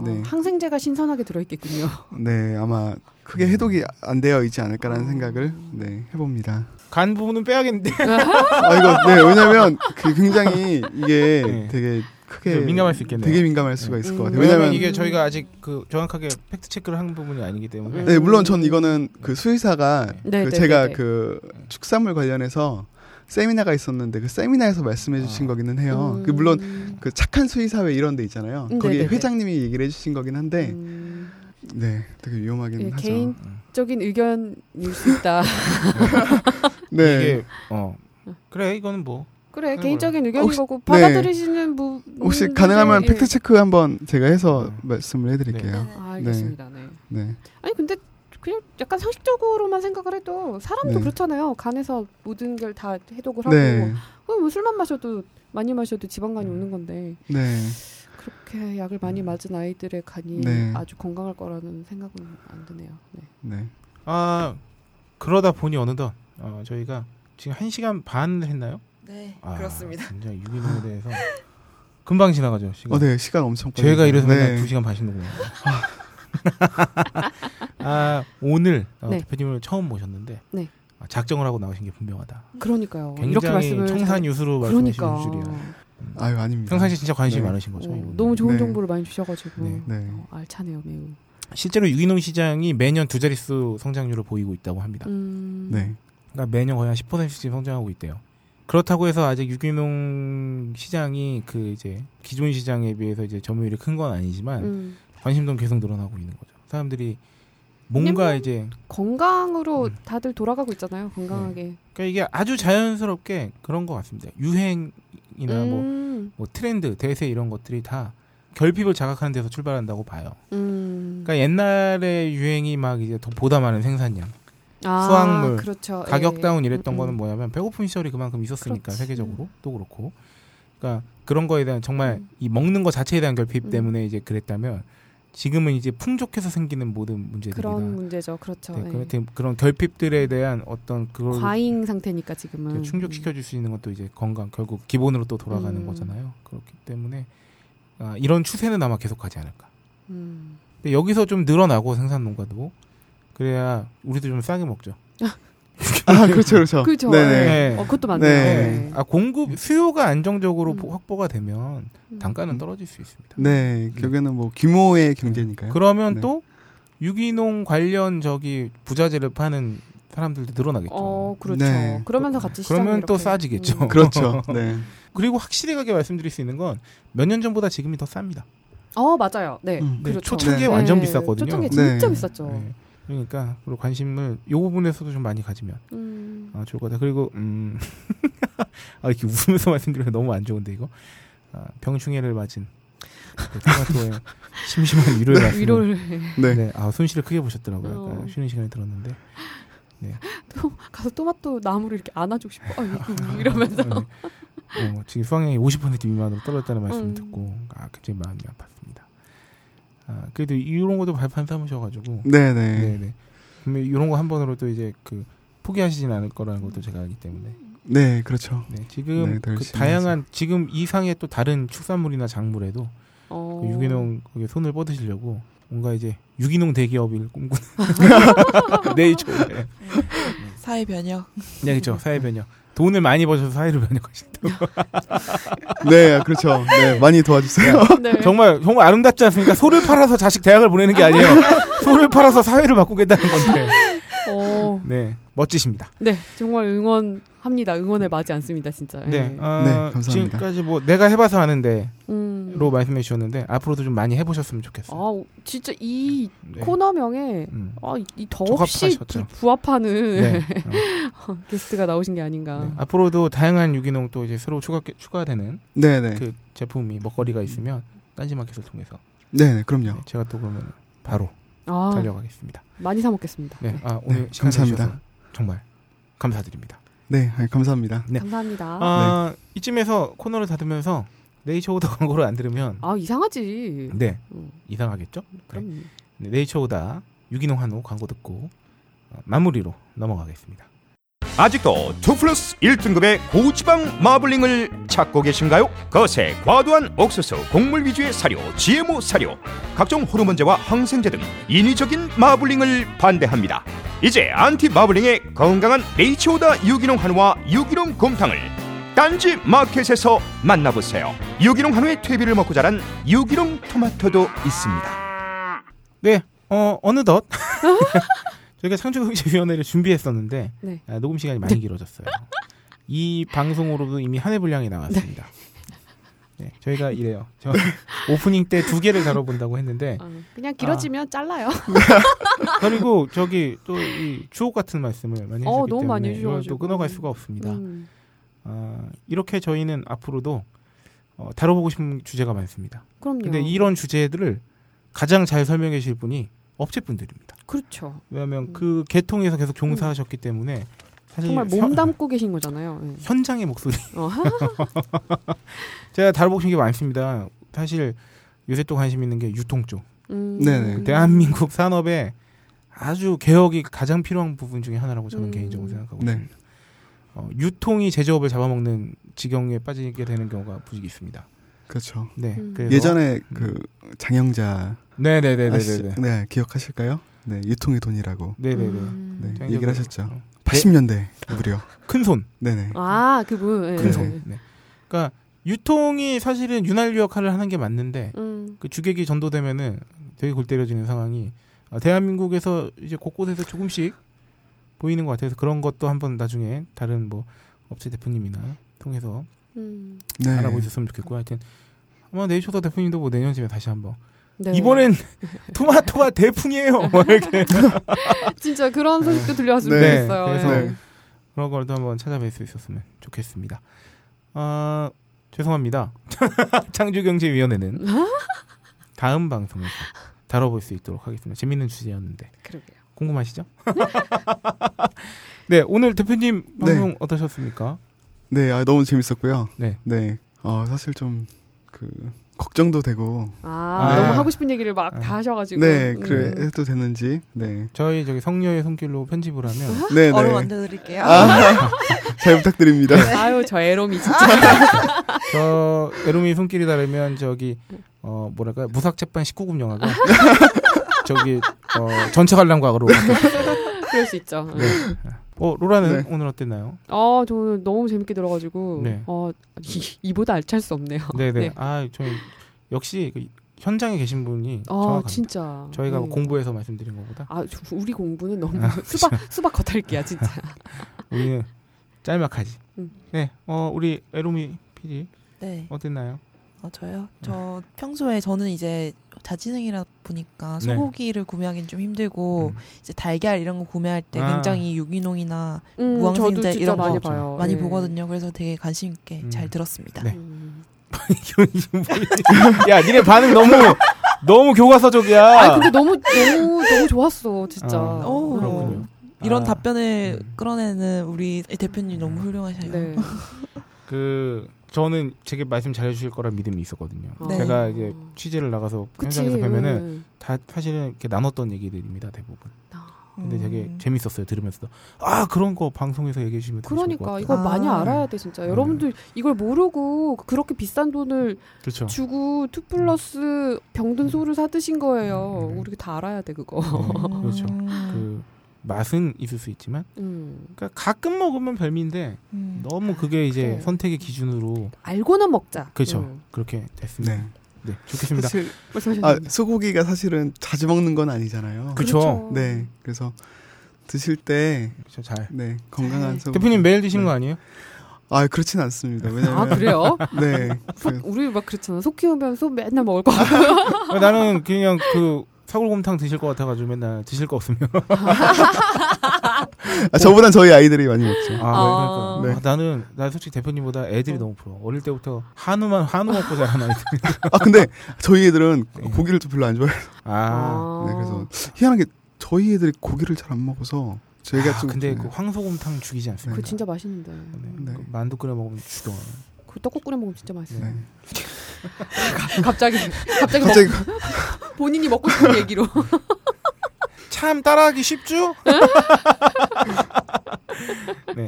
네. 항생제가 신선하게 들어있겠군요. 네, 아마 크게 해독이 안 되어 있지 않을까라는 어. 생각을 네, 해봅니다. 간 부분은 빼야겠는데. 아 이거 네 왜냐면 그 굉장히 이게 네. 되게 크게 좀 민감할 수 있겠네요. 되게 민감할 수가 네. 있을 것 음. 같아요. 왜냐면 이게 저희가 아직 그 정확하게 팩트 체크를 한 부분이 아니기 때문에. 네 물론 전 이거는 그 수의사가 네, 그 네, 제가 네, 네. 그 축산물 관련해서 세미나가 있었는데 그 세미나에서 말씀해 주신 아. 거기는 해요. 음. 그 물론 그 착한 수의사회 이런 데 있잖아요. 네, 거기 네, 네. 회장님이 얘기를 해 주신 거긴 한데 음. 네, 되게 위험하긴 예, 하죠. 개인적인 의견일 수 있다. 네. 이게 어 그래 이거는 뭐 그래 개인적인 의견인 혹시- 거고 네. 받아들이시는 부 혹시 가능하면 예. 팩트 체크 한번 제가 해서 음. 말씀을 해드릴게요. 네. 아, 알겠습니다. 네. 네. 아니 근데 그냥 약간 상식적으로만 생각을 해도 사람도 네. 그렇잖아요. 간에서 모든 걸 다 해독을 하고 네. 그럼 뭐 술만 마셔도 많이 마셔도 지방간이 오는 건데 네. 그렇게 약을 많이 맞은 아이들의 간이 네. 아주 건강할 거라는 생각은 안 드네요. 네. 네. 아 그러다 보니 어느덧 어, 저희가 지금 한 시간 반 했나요? 네, 아, 그렇습니다. 진짜 유기농에 대해서 금방 지나가죠. 시간. 어, 네. 시간 엄청. 제가 이래서 맨날 네. 2시간 반씩 녹음해요. 아, 오늘 어, 네. 대표님을 처음 모셨는데 네. 아, 작정을 하고 나오신 게 분명하다. 그러니까요. 이렇게 굉장히 말씀을 청산 잘- 유수로 말씀하시는 그러니까 줄이야. 아유, 아닙니다. 평상시에 진짜 관심이 네. 많으신 거죠. 어. 너무 좋은 네. 정보를 많이 주셔가지고 네. 네. 어, 알차네요 매우. 실제로 유기농 시장이 매년 두 자릿수 성장률을 보이고 있다고 합니다. 음, 네. 그러니까 매년 거의 한 10%씩 성장하고 있대요. 그렇다고 해서 아직 유기농 시장이 그 이제 기존 시장에 비해서 이제 점유율이 큰 건 아니지만 음, 관심도는 계속 늘어나고 있는 거죠. 사람들이 뭔가 이제 건강으로 음. 다들 돌아가고 있잖아요. 건강하게. 그러니까 이게 아주 자연스럽게 그런 것 같습니다. 유행이나 뭐, 음, 뭐 트렌드, 대세 이런 것들이 다 결핍을 자각하는 데서 출발한다고 봐요. 음. 그러니까 옛날에 유행이 막 이제 더 보다 많은 생산량, 아, 수확물, 그렇죠. 가격 예. 다운 이랬던 음, 거는 음. 뭐냐면 배고픈 시절이 그만큼 있었으니까 그렇지. 세계적으로 또 그렇고. 그러니까 그런 거에 대한 정말 음. 이 먹는 거 자체에 대한 결핍 음. 때문에 이제 그랬다면 지금은 이제 풍족해서 생기는 모든 문제들이다. 그런 문제죠. 그렇죠. 네, 예. 그런, 그런 결핍들에 대한 어떤 그걸 과잉 상태니까 지금은 충족시켜 줄 수 있는 것도 이제 건강 결국 기본으로 또 돌아가는 음. 거잖아요. 그렇기 때문에 아, 이런 추세는 아마 계속하지 않을까. 음. 근데 여기서 좀 늘어나고 생산 농가도 그래야 우리도 좀 싸게 먹죠. 아, 그렇죠, 그렇죠. 그렇죠. 네네. 예. 네. 어, 그것도 맞네요. 네. 네. 아 공급 수요가 안정적으로 음. 보- 확보가 되면 음. 단가는 떨어질 수 있습니다. 네, 결국에는 뭐 규모의 경제니까요. 그러면 네. 또 유기농 관련 저기 부자재를 파는 사람들도 늘어나겠죠. 어, 그렇죠. 네. 그러면서 같이 그러면 또 이렇게- 싸지겠죠. 음. 그렇죠. 네. 그리고 확실하게 말씀드릴 수 있는 건 몇 년 전보다 지금이 더 쌉니다. 어, 맞아요. 네. 음. 네, 그렇죠. 초창기에 네. 완전 네. 비쌌거든요. 초창기에 진짜 네. 비쌌죠. 네. 그러니까 그리고 관심을 이 부분에서도 좀 많이 가지면 음. 아, 좋을 것 같아요. 그리고 음, 아, 이렇게 웃으면서 말씀드리면 너무 안 좋은데 이거 아, 병충해를 맞은 그 토마토의 심심한 위로의 말씀. 위로를 네. 네, 아 손실을 크게 보셨더라고요. 어. 약간 쉬는 시간에 들었는데. 또 가서 토마토 나무를 이렇게 안아주고 싶어. 어, 이러면서. 네. 어, 지금 수확량이 50% 미만으로 떨어졌다는 말씀을 음. 듣고 아 굉장히 마음이 아팠습니다. 아 그래도 이런 것도 발판 삼으셔가지고 네, 네. 네네. 그러면 이런 거 한 번으로 또 이제 그 포기하시진 않을 거라는 것도 제가 알기 때문에 네, 그렇죠. 네, 지금 네, 더그 다양한 지금 이상의 또 다른 축산물이나 작물에도 어. 그 유기농 손을 뻗으시려고 뭔가 이제 유기농 대기업을 꿈꾸는 네이처 네, 사회 변혁. 네 그렇죠 사회 변혁 돈을 많이 버셔서 사회를 변혁하신다고. 네, 그렇죠. 네, 많이 도와주세요. 네. 정말 정말 아름답지 않습니까? 소를 팔아서 자식 대학을 보내는 게 아니에요. 소를 팔아서 사회를 바꾸겠다는 건데. 어, 네 멋지십니다 네, 정말 응원합니다. 응원에 맞지 않습니다, 진짜. 네, 예. 어, 네, 감사합니다. 지금까지 뭐 내가 해봐서 하는데로 음. 말씀해 주셨는데 앞으로도 좀 많이 해보셨으면 좋겠어요 아, 진짜 이 네. 코너명에 음. 아, 이- 이 더없이. 부, 부합하는 네. 어. 게스트가 나오신 게 아닌가. 네. 앞으로도 다양한 유기농 또 이제 새로 추가 추가되는 네, 네. 그 제품이 먹거리가 있으면 딴지마켓을 통해서 네, 네, 그럼요. 네, 제가 또 그러면 바로 아, 달려가겠습니다. 많이 사 먹겠습니다. 네, 아 오늘 네, 감사합니다. 정말 감사드립니다. 네, 아, 감사합니다. 네. 감사합니다. 아, 아 이쯤에서 코너를 닫으면서 네이처 오다 광고를 안 들으면 이상하지. 네 음, 이상하겠죠? 네. 그럼 네, 네이처 오다 유기농 한우 광고 듣고 어, 마무리로 넘어가겠습니다. 아직도 2 플러스 1등급의 고지방 마블링을 찾고 계신가요? 거세, 과도한 옥수수, 곡물 위주의 사료, GMO 사료, 각종 호르몬제와 항생제 등 인위적인 마블링을 반대합니다. 이제 안티 마블링의 건강한 네이처오다 유기농 한우와 유기농 곰탕을 딴지 마켓에서 만나보세요. 유기농 한우의 퇴비를 먹고 자란 유기농 토마토도 있습니다. 네, 어 어느덧 저희가 창조경제위원회를 준비했었는데 네. 아, 녹음 시간이 많이 길어졌어요. 이 방송으로도 이미 한 해 분량이 나왔습니다. 네, 저희가 이래요. 저 오프닝 때 두 개를 다뤄본다고 했는데 어, 그냥 길어지면 잘라요. 그리고 저기 또 이 주옥 같은 말씀을 많이 어, 많이 때문에 이걸. 또 끊어갈 수가 없습니다. 음. 아, 이렇게 저희는 앞으로도 어, 다뤄보고 싶은 주제가 많습니다. 그럼요. 근데 이런 주제들을 가장 잘 설명해 주실 분이 업체분들입니다. 그렇죠. 왜냐하면 음. 그 계통에서 계속 종사하셨기 때문에 사실 정말 현- 몸담고 계신 거잖아요. 예. 현장의 목소리 어, 제가 다뤄보고 싶은 게 많습니다. 사실 요새 또 관심 있는 게 유통 쪽. 음. 네네. 대한민국 산업에 아주 개혁이 가장 필요한 부분 중에 하나라고 저는 음. 개인적으로 생각하고 네. 있습니다. 어, 유통이 제조업을 잡아먹는 지경에 빠지게 되는 경우가 부직 있습니다. 그렇죠. 네, 음. 예전에 그 장영자 네네네네네. 아시죠? 네 기억하실까요? 네 유통의 돈이라고 네네네. 음. 네, 장영자 얘기를 하셨죠. 어, 80년대 무려. 큰 손, 네네. 아 그분. 예. 큰 손. 네. 그러니까 유통이 사실은 윤활유 역할을 하는 게 맞는데 음. 그 주객이 전도되면은 되게 골 때려지는 상황이 어, 대한민국에서 이제 곳곳에서 조금씩 보이는 것 같아서 그런 것도 한번 나중에 다른 뭐 업체 대표님이나 통해서 음. 네. 알아보셨으면 좋겠고 하여튼 아마 네이처더 대표님도 뭐 내년쯤에 다시 한번 네. 이번엔 토마토가 대풍이에요 뭐 이렇게 진짜 그런 소식도 들려왔으면 네. 좋겠어요. 그래서 예. 네. 그런 걸도 한번 찾아뵐 수 있었으면 좋겠습니다. 아 죄송합니다. 창조경제위원회는 다음 방송에서 다뤄볼 수 있도록 하겠습니다. 재밌는 주제였는데 그러게요. 궁금하시죠? 네 오늘 대표님 네. 방송 어떠셨습니까? 네, 아, 너무 재밌었고요. 네. 네. 어, 사실 좀 그 걱정도 되고. 아, 네. 너무 하고 싶은 얘기를 막 아. 다 하셔가지고. 네, 음. 그래 해도 되는지. 네. 저희 저기 성녀의 손길로 편집을 하면 네, 얼음 네. 만들어드릴게요. 아, 잘 부탁드립니다. 아유 저 에롬이 진짜. 저 에루미 손길이 다르면 저기 어 뭐랄까 무삭제판 19금 영화가 저기 어 전체 관람각으로 그럴 수 있죠. 네. 어 로라는 네. 오늘 어땠나요? 아 저는 너무 재밌게 들어가지고. 네. 어 이, 이보다 알찰 수 없네요. 네네. 네. 아 저희 역시 그 현장에 계신 분이 아 정확합니다. 진짜. 저희가 음. 공부해서 말씀드린 것보다 아 저- 우리 공부는 너무 아, 수박 수박 겉핥기야 진짜. 우리는 짤막하지. 음. 네. 어 우리 에루미 PD 네. 어땠나요? 어, 저요? 저 평소에 저는 이제 자취생이라 보니까 네. 소고기를 구매하기는 좀 힘들고 음. 이제 달걀 이런 거 구매할 때 아. 굉장히 유기농이나 음, 무항생제 이런 많이 거 봐요. 많이 네. 보거든요. 그래서 되게 관심 있게 음. 잘 들었습니다. 네. 음. 야, 니네 반응 너무 너무 교과서적이야. 아 근데 너무 너무 너무 좋았어 진짜. 아, 오. 그렇군요. 이런 아, 답변을 음. 끌어내는 우리 대표님 너무 훌륭하셔요. 네. 그 저는 제게 말씀 잘해주실 거란 믿음이 있었거든요. 네. 제가 이제 취재를 나가서 그치. 현장에서 뵈면은 음. 다 사실은 이렇게 나눴던 얘기들입니다 대부분. 근데 되게 음. 재밌었어요 들으면서도 아 그런 거 방송에서 얘기해 주시면 되게 좋을 것 그러니까. 이걸 아. 많이 알아야 돼 진짜. 음. 여러분들 이걸 모르고 그렇게 비싼 돈을 그렇죠. 주고 two plus 병든 소를 사 드신 거예요. 음. 우리 다 알아야 돼 그거. 네, 그렇죠. 음. 그 맛은 있을 수 있지만 음. 그러니까 가끔 먹으면 별미인데 음. 너무 그게 이제 그래. 선택의 기준으로 알고는 먹자. 그렇죠. 음. 그렇게 됐습니다. 네. 네, 좋겠습니다. 사실 말씀하셨는데. 아, 소고기가 사실은 자주 먹는 건 아니잖아요. 그렇죠. 네. 그래서 드실 때 그렇죠. 잘. 네, 건강한 소고기. 대표님 매일 드시는 네. 거 아니에요? 아, 그렇진 않습니다. 왜냐면 아 그래요? 네. 속, 그, 우리 막 그렇잖아. 속 키우면 소 맨날 먹을 거. 아, 나는 그냥 그 사골곰탕 드실 것 같아가지고 맨날 드실 거 없으면 아, 저보단 저희 아이들이 많이 먹죠. 아, 아. 그러니까. 아, 나는 나 솔직히 대표님보다 애들이 어. 너무 부러워. 어릴 때부터 한우만 한우 먹고 자란 아이들. 아, 근데 저희 애들은 네. 고기를 좀 별로 안 좋아해요. 아, 네, 그래서 희한하게 저희 애들이 고기를 잘 안 먹어서 저희가 아, 좀 근데 네. 그 황소곰탕 죽이지 않습니까? 그거 진짜 맛있는데. 네. 네. 그 만두 끓여 먹으면 죽어. 그 떡국 끓여 먹으면 진짜 맛있어. 네. 갑자기 갑자기, 갑자기 먹, 본인이 먹고 싶은 얘기로. 참 따라하기 쉽죠? 네.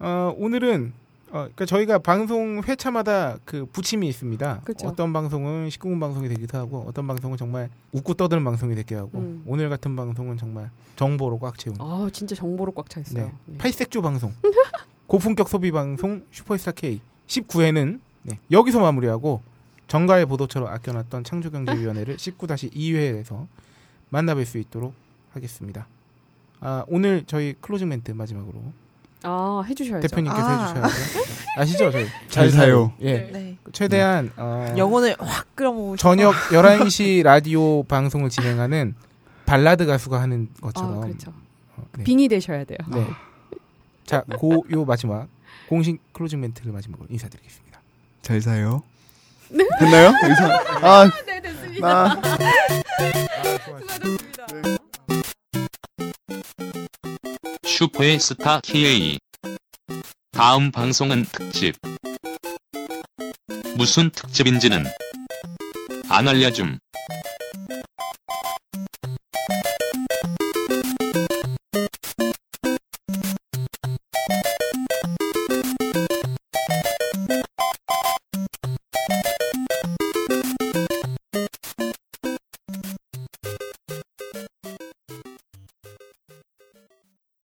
어, 오늘은 어, 그러니까 저희가 방송 회차마다 그 부침이 있습니다. 그쵸. 어떤 방송은 19금 방송이 되기도 하고 어떤 방송은 정말 웃고 떠드는 방송이 되기도 하고 음. 오늘 같은 방송은 정말 정보로 꽉 채운 아 진짜 정보로 꽉 차 있어요. 네. 네. 팔색조 방송 고품격 소비 방송 슈퍼스타 K 19회는 네, 여기서 마무리하고 전가의 보도처럼 아껴놨던 창조경제위원회를 19-2회에서 만나뵐 수 있도록 하겠습니다. 아, 오늘 저희 closing 멘트 마지막으로 아 해주셔야죠. 대표님께서 아. 해주셔야죠. 아시죠? 저희 잘 사요. 예. 네. 최대한 어, 영혼을 확 끌어모으고. 저녁 11시 라디오 방송을 진행하는 발라드 가수가 하는 아 것처럼 그렇죠. 어, 네. 빙의 되셔야 돼요. 네. 자, 고요 마지막 공식 closing 멘트를 마지막으로 인사드리겠습니다. 잘 사요. 됐나요? 이상. 아, 네 됐습니다. 나 수고하셨습니다. 슈퍼의 스타 KA. 다음 방송은 특집. 무슨 특집인지는 안 알려줌.